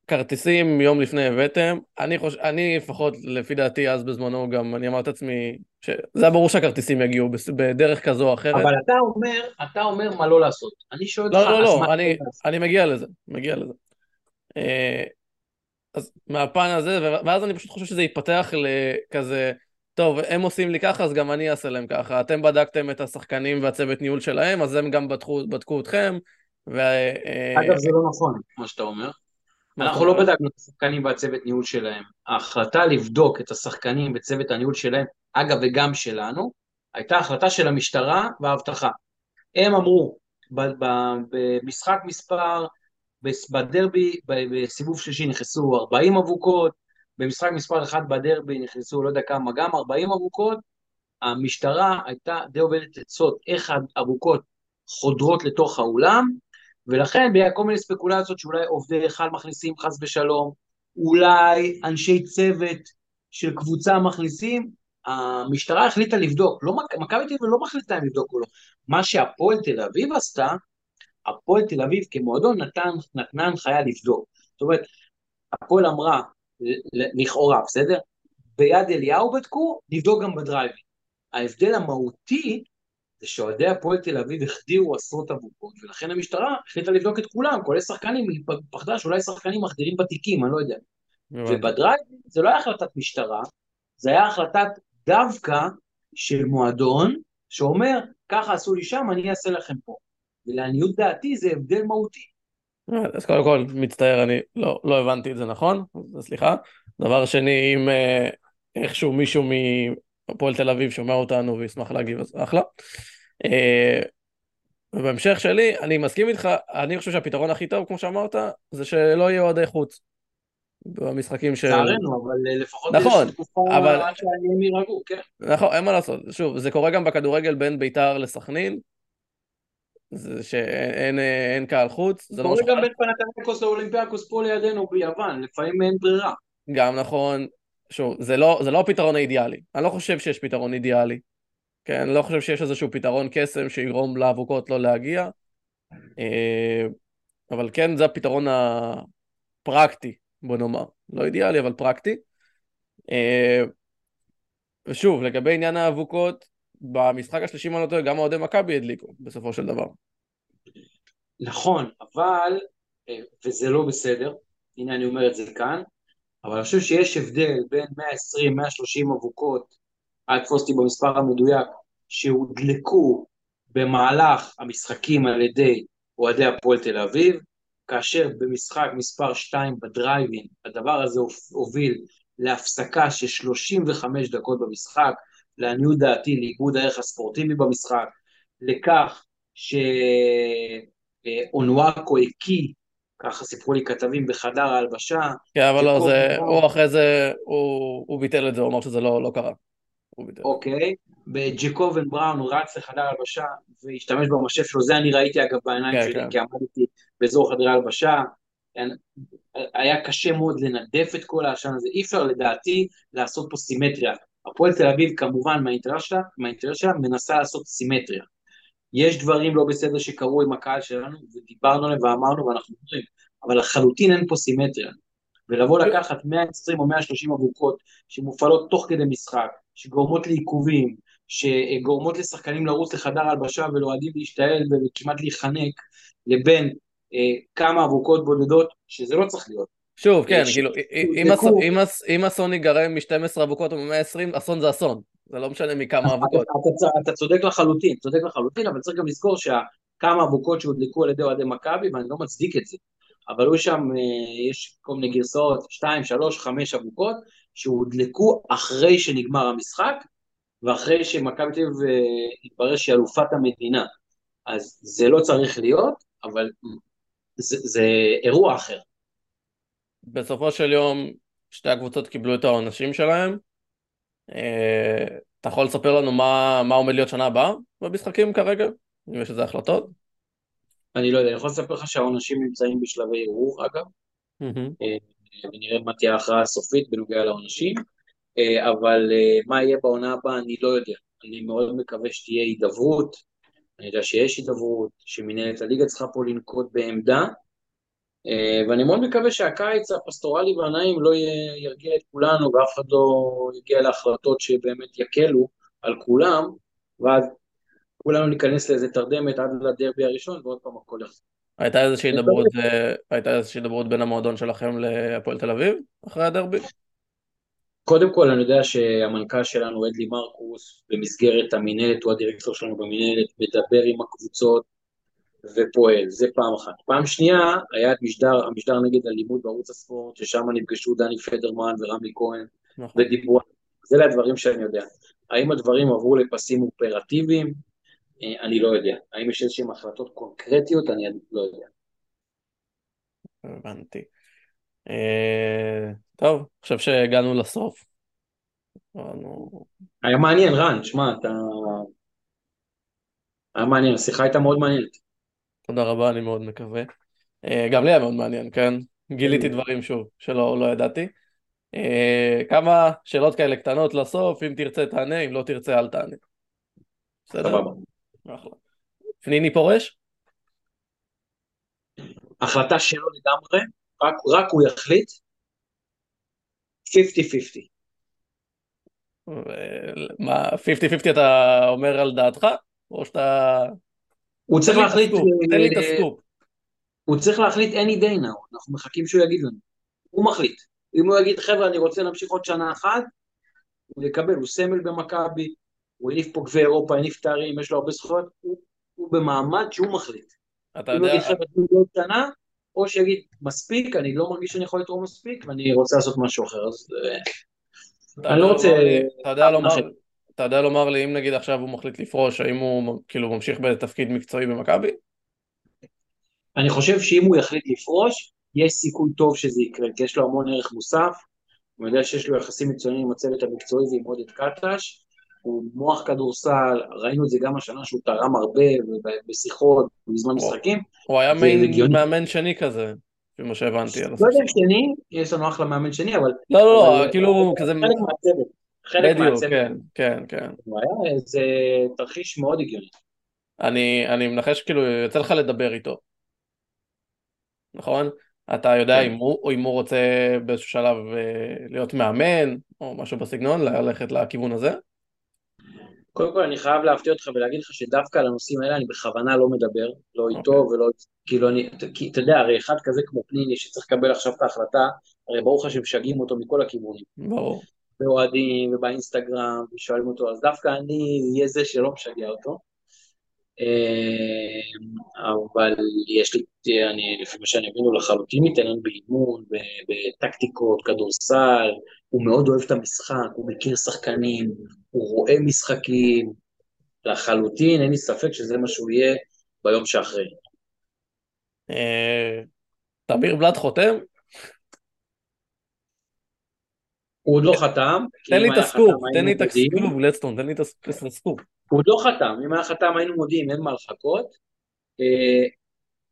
הכרטיסים יום לפני הבאתם, אני חושב, אני לפחות, לפי דעתי אז בזמנו גם, אני אמרתי לעצמי, שזה היה ברור שהכרטיסים יגיעו בדרך כזו או אחרת. אבל אתה אומר, אתה אומר מה לא לעשות. אני שואל לא, אותך, לא, לא, לא, אני, אני מגיע לזה, מגיע לזה. אה, אז מהפן הזה, ואז אני פשוט חושב שזה יתפתח לכזה, טוב, הם עושים לי ככה, אז גם אני אעשה להם ככה. אתם בדקתם את השחקנים והצוות ניהול שלהם, אז הם גם בדקו, בדקו אתכם. ו... אה, אגב, זה לא נכון, מה שאתה אומר. אנחנו לא בדקנו את השחקנים והצוות ניהול שלהם. ההחלטה לבדוק את השחקנים בצוות הניהול שלהם, אגב, וגם שלנו, הייתה החלטה של המשטרה והאבטחה. הם אמרו, במשחק מספר בדרבי, בסיבוב שלישי נכנסו 40 אבוקות, במשחק מספר 1 בדרבי נכנסו לא יודע כמה, גם 40 אבוקות, המשטרה הייתה די עובדת עצות איך האבוקות חודרות לתוך האולם, ולכן היה כל מיני ספקולציות שאולי עובדי היכל מכניסים חס ושלום, אולי אנשי צוות של קבוצה מכניסים, המשטרה החליטה לבדוק, לא, מכבי תל אביב לא מחליטה אם לבדוק או לא. מה שהפועל תל אביב עשתה, הפועל תל אביב כמועדון נתן, נתנה הנחיה לבדוק. זאת אומרת, הפועל אמרה, לכאורה, בסדר? ביד אליהו בדקו, נבדוק גם בדרייבים. ההבדל המהותי זה שאוהדי הפועל תל אביב החדירו עשרות אבוקות, ולכן המשטרה החליטה לבדוק את כולם, כולל שחקנים, היא פחדה שאולי שחקנים מחדירים בתיקים, אני לא יודע. ובדרייבים זה לא היה החלטת משטרה, זה היה החלטת דווקא של מועדון, שאומר, ככה עשו לי שם, אני אעשה לכם פה. ולעניות דעתי זה הבדל מהותי. אז קודם כל, מצטער, אני לא, לא הבנתי את זה נכון, סליחה. דבר שני, אם אה, איכשהו מישהו מהפועל תל אביב שומע אותנו וישמח להגיב, אז אחלה. אה, ובהמשך שלי, אני מסכים איתך, אני חושב שהפתרון הכי טוב, כמו שאמרת, זה שלא יהיו אוהדי חוץ. במשחקים של... לצערנו, אבל אה, לפחות נכון, יש תקופה אבל... עד יירגעו, כן. נכון, אין מה לעשות. שוב, זה קורה גם בכדורגל בין ביתר לסכנין, זה שאין אין קהל חוץ, זה לא משהו... גם בין פנתנקוס לאולימפיאקוס פה לידינו ביוון, לפעמים אין ברירה. גם נכון, שוב, זה לא, זה לא הפתרון האידיאלי, אני לא חושב שיש פתרון אידיאלי, כן, אני לא חושב שיש איזשהו פתרון קסם שיגרום לאבוקות לא להגיע, אה, אבל כן, זה הפתרון הפרקטי, בוא נאמר, לא אידיאלי, אבל פרקטי. אה, ושוב, לגבי עניין האבוקות, במשחק השלישי מה לא טועה, גם אוהדי מכבי הדליקו בסופו של דבר. נכון, אבל, אה, וזה לא בסדר, הנה אני אומר את זה כאן, אבל אני חושב שיש הבדל בין 120-130 אבוקות, אל תפוס אותי במספר המדויק, שהודלקו במהלך המשחקים על ידי אוהדי הפועל תל אביב, כאשר במשחק מספר 2 בדרייבין, הדבר הזה הוביל להפסקה של 35 דקות במשחק, לעניות דעתי, לאיגוד הערך הספורטיבי במשחק, לכך שאונואקו הקיא, ככה סיפרו לי כתבים בחדר ההלבשה. כן, אבל לא, זה, הוא אחרי זה, הוא, הוא ביטל את זה, הוא אמר שזה לא, לא קרה. אוקיי, וג'קובן בראון רץ לחדר הלבשה והשתמש במשף שלו, זה אני ראיתי אגב בעיניים כן, שלי, כן. כי עמדתי באזור חדרי הלבשה, היה קשה מאוד לנדף את כל העשן הזה, אי אפשר לדעתי לעשות פה סימטריה. הפועל תל אביב כמובן מהאינטרס שלה, מהאינטרס שלה מנסה לעשות סימטריה. יש דברים לא בסדר שקרו עם הקהל שלנו, ודיברנו עליהם ואמרנו ואנחנו אומרים, אבל לחלוטין אין פה סימטריה. ולבוא לקחת 120 או 130 אבוקות שמופעלות תוך כדי משחק, שגורמות לעיכובים, שגורמות לשחקנים לרוץ לחדר הלבשה ולאוהדים להשתעל וכמעט להיחנק, לבין אה, כמה אבוקות בודדות, שזה לא צריך להיות. שוב, כן, כאילו, אם אסון ייגרם מ-12 אבוקות או מ-120, אסון זה אסון. זה לא משנה מכמה אבוקות. אתה צודק לחלוטין, צודק לחלוטין, אבל צריך גם לזכור שכמה אבוקות שהודלקו על ידי אוהדי מכבי, ואני לא מצדיק את זה, אבל היו שם, אה, יש כל מיני גרסאות, 2, 3, 5 אבוקות, שהודלקו אחרי שנגמר המשחק, ואחרי שמכבי תל אביב אה, התברר שהיא אלופת המדינה. אז זה לא צריך להיות, אבל זה, זה אירוע אחר. בסופו של יום, שתי הקבוצות קיבלו את העונשים שלהם. אה, אתה יכול לספר לנו מה, מה עומד להיות שנה הבאה במשחקים כרגע? אם יש איזה החלטות? אני לא יודע, אני יכול לספר לך שהעונשים נמצאים בשלבי ערעור אגב. ונראה מה תהיה ההכרעה הסופית בנוגע לעונשים, אה, אבל מה יהיה בעונה הבאה אני לא יודע. אני מאוד מקווה שתהיה הידברות, אני יודע שיש הידברות, שמנהלת הליגה צריכה פה לנקוט בעמדה, אה, ואני מאוד מקווה שהקיץ הפסטורלי והנעים לא ירגיע את כולנו ואף אחד לא יגיע להחלטות שבאמת יקלו על כולם, ואז כולנו ניכנס לאיזה תרדמת עד לדרבי הראשון ועוד פעם הכל יחזור. הייתה איזושהי הידברות, הייתה איזושהי הידברות בין המועדון שלכם להפועל תל אביב אחרי הדרבי? קודם כל אני יודע שהמנכ"ל שלנו אדלי מרקוס במסגרת המינהלת, הוא הדירקטור שלנו במינהלת, מדבר עם הקבוצות ופועל, זה פעם אחת. פעם שנייה היה את משדר, המשדר נגד אלימות בערוץ הספורט, ששם נפגשו דני פדרמן ורמי כהן נכון. ודיברו, זה הדברים שאני יודע. האם הדברים עברו לפסים אופרטיביים? אה, אני לא יודע. האם יש איזשהן החלטות קונקרטיות? אני לא יודע. הבנתי. אה, טוב, חושב שהגענו לסוף. היה מעניין, רן, שמע, אתה... היה מעניין, השיחה הייתה מאוד מעניינת. תודה רבה, אני מאוד מקווה. אה, גם לי היה מאוד מעניין, כן? גיליתי דברים שוב, שלא לא ידעתי. אה, כמה שאלות כאלה קטנות לסוף, אם תרצה תענה, אם לא תרצה אל תענה. בסדר? אחלה. פניני פורש? החלטה שלו לגמרי, רק, רק הוא יחליט, 50-50. מה, 50-50 אתה אומר על דעתך? או שאתה... הוא צריך להחליט... תן לי את אה, הסקופ. הוא צריך להחליט any day now, אנחנו מחכים שהוא יגיד לנו. הוא מחליט. אם הוא יגיד, חבר'ה, אני רוצה להמשיך עוד שנה אחת, הוא יקבל, הוא סמל במכבי, הוא הניף פה גביע אירופה, הניף תארים, יש לו הרבה זכויות, הוא, הוא במעמד שהוא מחליט. אתה יודע... אם הוא יגיד, חבר'ה, תנו עוד שנה, או שיגיד, מספיק, אני לא מרגיש שאני יכול לתרום מספיק, ואני רוצה לעשות משהו אחר, אז... אה, אני לא רוצה... אתה יודע לומר... אתה יודע לומר לי אם נגיד עכשיו הוא מחליט לפרוש, האם הוא כאילו ממשיך בתפקיד מקצועי במכבי? אני חושב שאם הוא יחליט לפרוש, יש סיכוי טוב שזה יקרה, כי יש לו המון ערך מוסף, הוא יודע שיש לו יחסים מצוינים עם הצוות המקצועי ועם עודד קטש, הוא מוח כדורסל, ראינו את זה גם השנה שהוא תרם הרבה בשיחות, בזמן משחקים. הוא היה מאמן שני כזה, כמו שהבנתי. לא יודע שני, יש לנו אחלה מאמן שני, אבל... לא, לא, לא, כאילו כזה... חלק מהצוות. חלק בדיוק. כן, כן, כן. היה איזה תרחיש מאוד הגיוני. אני, אני מנחש כאילו יוצא לך לדבר איתו, נכון? אתה יודע כן. אם, הוא, אם הוא רוצה באיזשהו שלב אה, להיות מאמן או משהו בסגנון, ללכת לכיוון הזה? קודם כל אני חייב להפתיע אותך ולהגיד לך שדווקא על הנושאים האלה אני בכוונה לא מדבר, לא איתו okay. אוקיי. ולא, כאילו אני, כי אתה יודע, הרי אחד כזה כמו פניני שצריך לקבל עכשיו את ההחלטה, הרי ברור לך שמשגעים אותו מכל הכיוונים. ברור. באוהדים ובאינסטגרם ושואלים אותו, אז דווקא אני אהיה זה שלא משגע אותו. אבל יש לי, אני, לפי מה שאני מבין, הוא לחלוטין מתעניין באימון, בטקטיקות, כדורסל, הוא מאוד אוהב את המשחק, הוא מכיר שחקנים, הוא רואה משחקים, לחלוטין, אין לי ספק שזה מה שהוא יהיה ביום שאחרי. תמיר בלאט חותם? הוא עוד לא חתם. תן לי את הסקופ, תן לי את הסקופ, גלדסטון, תן לי את הסקופ. הוא עוד לא חתם, אם היה חתם היינו מודיעים, אין מה לחכות. אה,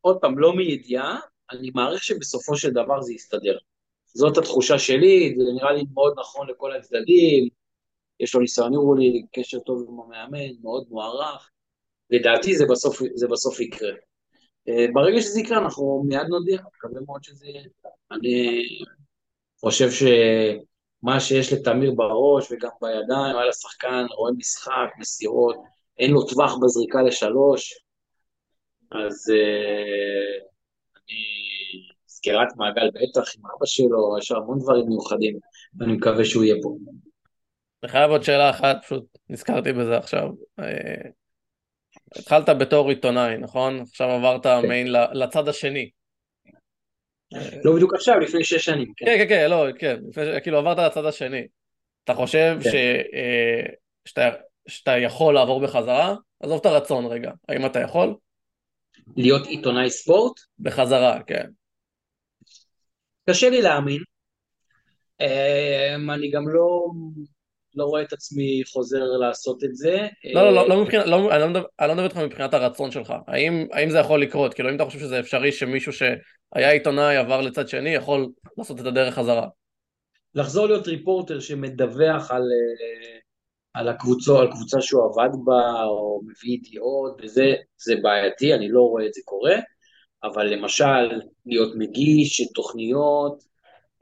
עוד פעם, לא מידיעה, אני מעריך שבסופו של דבר זה יסתדר. זאת התחושה שלי, זה נראה לי מאוד נכון לכל הצדדים, יש לו ניסיון לי קשר טוב עם המאמן, מאוד מוערך, לדעתי זה בסוף, זה בסוף יקרה. אה, ברגע שזה יקרה אנחנו מיד נודיע, מקווה מאוד שזה יהיה. אני חושב שמה שיש לתמיר בראש וגם בידיים, היה לשחקן, רואה משחק, מסירות, אין לו טווח בזריקה לשלוש, אז uh, אני, סגירת מעגל בטח עם אבא שלו, יש המון דברים מיוחדים, ואני מקווה שהוא יהיה פה. אני חייב עוד שאלה אחת, פשוט נזכרתי בזה עכשיו. אה, התחלת בתור עיתונאי, נכון? עכשיו עברת כן. מיין לצד השני. לא בדיוק עכשיו, לפני שש שנים. כן, כן, כן, כן לא, כן, כאילו עברת לצד השני. אתה חושב כן. ש, אה, שאתה, יכול לעבור בחזרה? עזוב את הרצון רגע, האם אתה יכול? להיות עיתונאי ספורט? בחזרה, כן. קשה לי להאמין. אמ, אני גם לא לא רואה את עצמי חוזר לעשות את זה. לא, לא, לא, לא מבחינת, לא, אני, לא מדבר, אני לא מדבר איתך מבחינת הרצון שלך. האם, האם זה יכול לקרות? כאילו, אם אתה חושב שזה אפשרי שמישהו שהיה עיתונאי עבר לצד שני, יכול לעשות את הדרך חזרה? לחזור להיות ריפורטר שמדווח על, אה, על, הקבוצו, על קבוצה שהוא עבד בה, או מביא ידיעות, וזה זה בעייתי, אני לא רואה את זה קורה. אבל למשל, להיות מגיש תוכניות,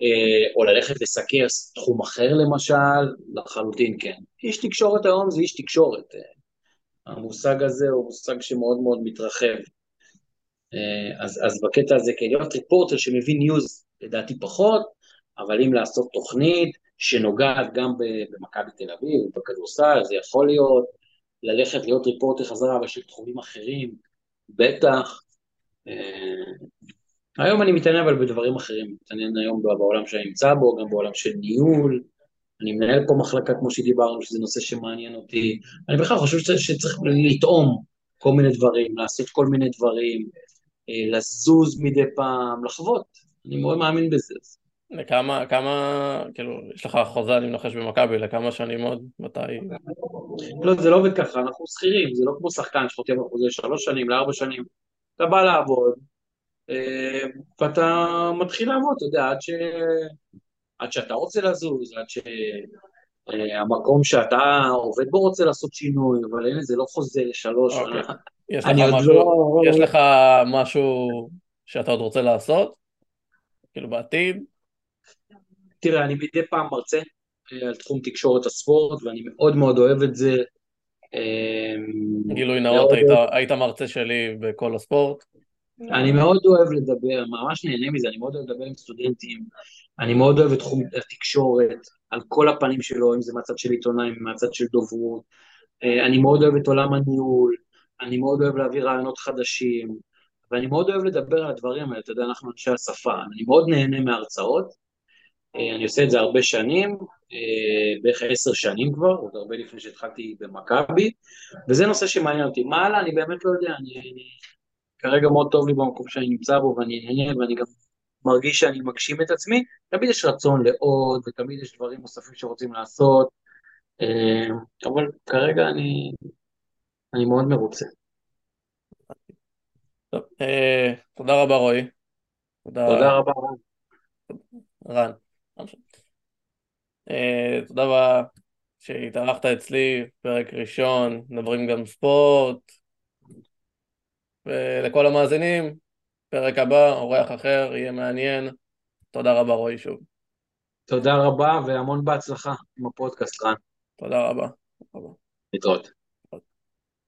אה, או ללכת לסקר תחום אחר למשל, לחלוטין כן. איש תקשורת היום זה איש תקשורת. אה, המושג הזה הוא מושג שמאוד מאוד מתרחב. אה, אז, אז בקטע הזה, כן, להיות ריפורטר שמביא ניוז, לדעתי פחות, אבל אם לעשות תוכנית שנוגעת גם במכבי תל אביב, בכדורסל, זה יכול להיות, ללכת להיות ריפורטר חזרה, של תחומים אחרים, בטח. היום אני מתעניין אבל בדברים אחרים, מתעניין היום בעולם שאני נמצא בו, גם בעולם של ניהול, אני מנהל פה מחלקה כמו שדיברנו, שזה נושא שמעניין אותי, אני בכלל חושב שצריך לטעום כל מיני דברים, לעשות כל מיני דברים, אה, לזוז מדי פעם, לחוות, אני מאוד מאמין בזה. לכמה, כמה, כאילו, יש לך חוזה, אני מנחש במכבי, לכמה שנים עוד? מתי? לא, זה לא עובד ככה, אנחנו שכירים, זה לא כמו שחקן שחותם בחוזה שלוש שנים, לארבע שנים. אתה בא לעבוד, אה, ואתה מתחיל לעבוד, אתה יודע, עד, ש... עד שאתה רוצה לזוז, עד שהמקום אה, שאתה עובד בו רוצה לעשות שינוי, אבל הנה זה לא חוזה לשלוש. אוקיי. יש, לך משהו, לא... יש לך משהו שאתה עוד רוצה לעשות? כאילו בעתיד? תראה, אני מדי פעם מרצה אה, על תחום תקשורת הספורט, ואני מאוד מאוד אוהב את זה. גילוי נאות, היית מרצה שלי בכל הספורט? אני מאוד אוהב לדבר, ממש נהנה מזה, אני מאוד אוהב לדבר עם סטודנטים, אני מאוד אוהב את תחום התקשורת, על כל הפנים שלו, אם זה מהצד של עיתונאים, מהצד של דוברות, אה, אני מאוד אוהב את עולם הניהול, אני מאוד אוהב להביא רעיונות חדשים, ואני מאוד אוהב לדבר על הדברים האלה, אתה יודע, אנחנו אנשי השפה, אני מאוד נהנה מהרצאות, אה, אני עושה את זה הרבה שנים, אה, בערך עשר שנים כבר, עוד הרבה לפני שהתחלתי במכבי, וזה נושא שמעניין אותי. מה הלאה? אני באמת לא יודע, אני, אני, כרגע מאוד טוב לי במקום שאני נמצא בו ואני נהנה ואני גם מרגיש שאני מגשים את עצמי, תמיד יש רצון לעוד ותמיד יש דברים נוספים שרוצים לעשות, אה, אבל כרגע אני, אני מאוד מרוצה. טוב, אה, תודה רבה רועי. תודה רבה רן. רן. אה, תודה רבה שהתארחת אצלי, פרק ראשון, מדברים גם ספורט, ולכל המאזינים, פרק הבא, אורח אחר, יהיה מעניין. תודה רבה רועי שוב. תודה רבה והמון בהצלחה עם הפודקאסט רן. תודה רבה. להתראות.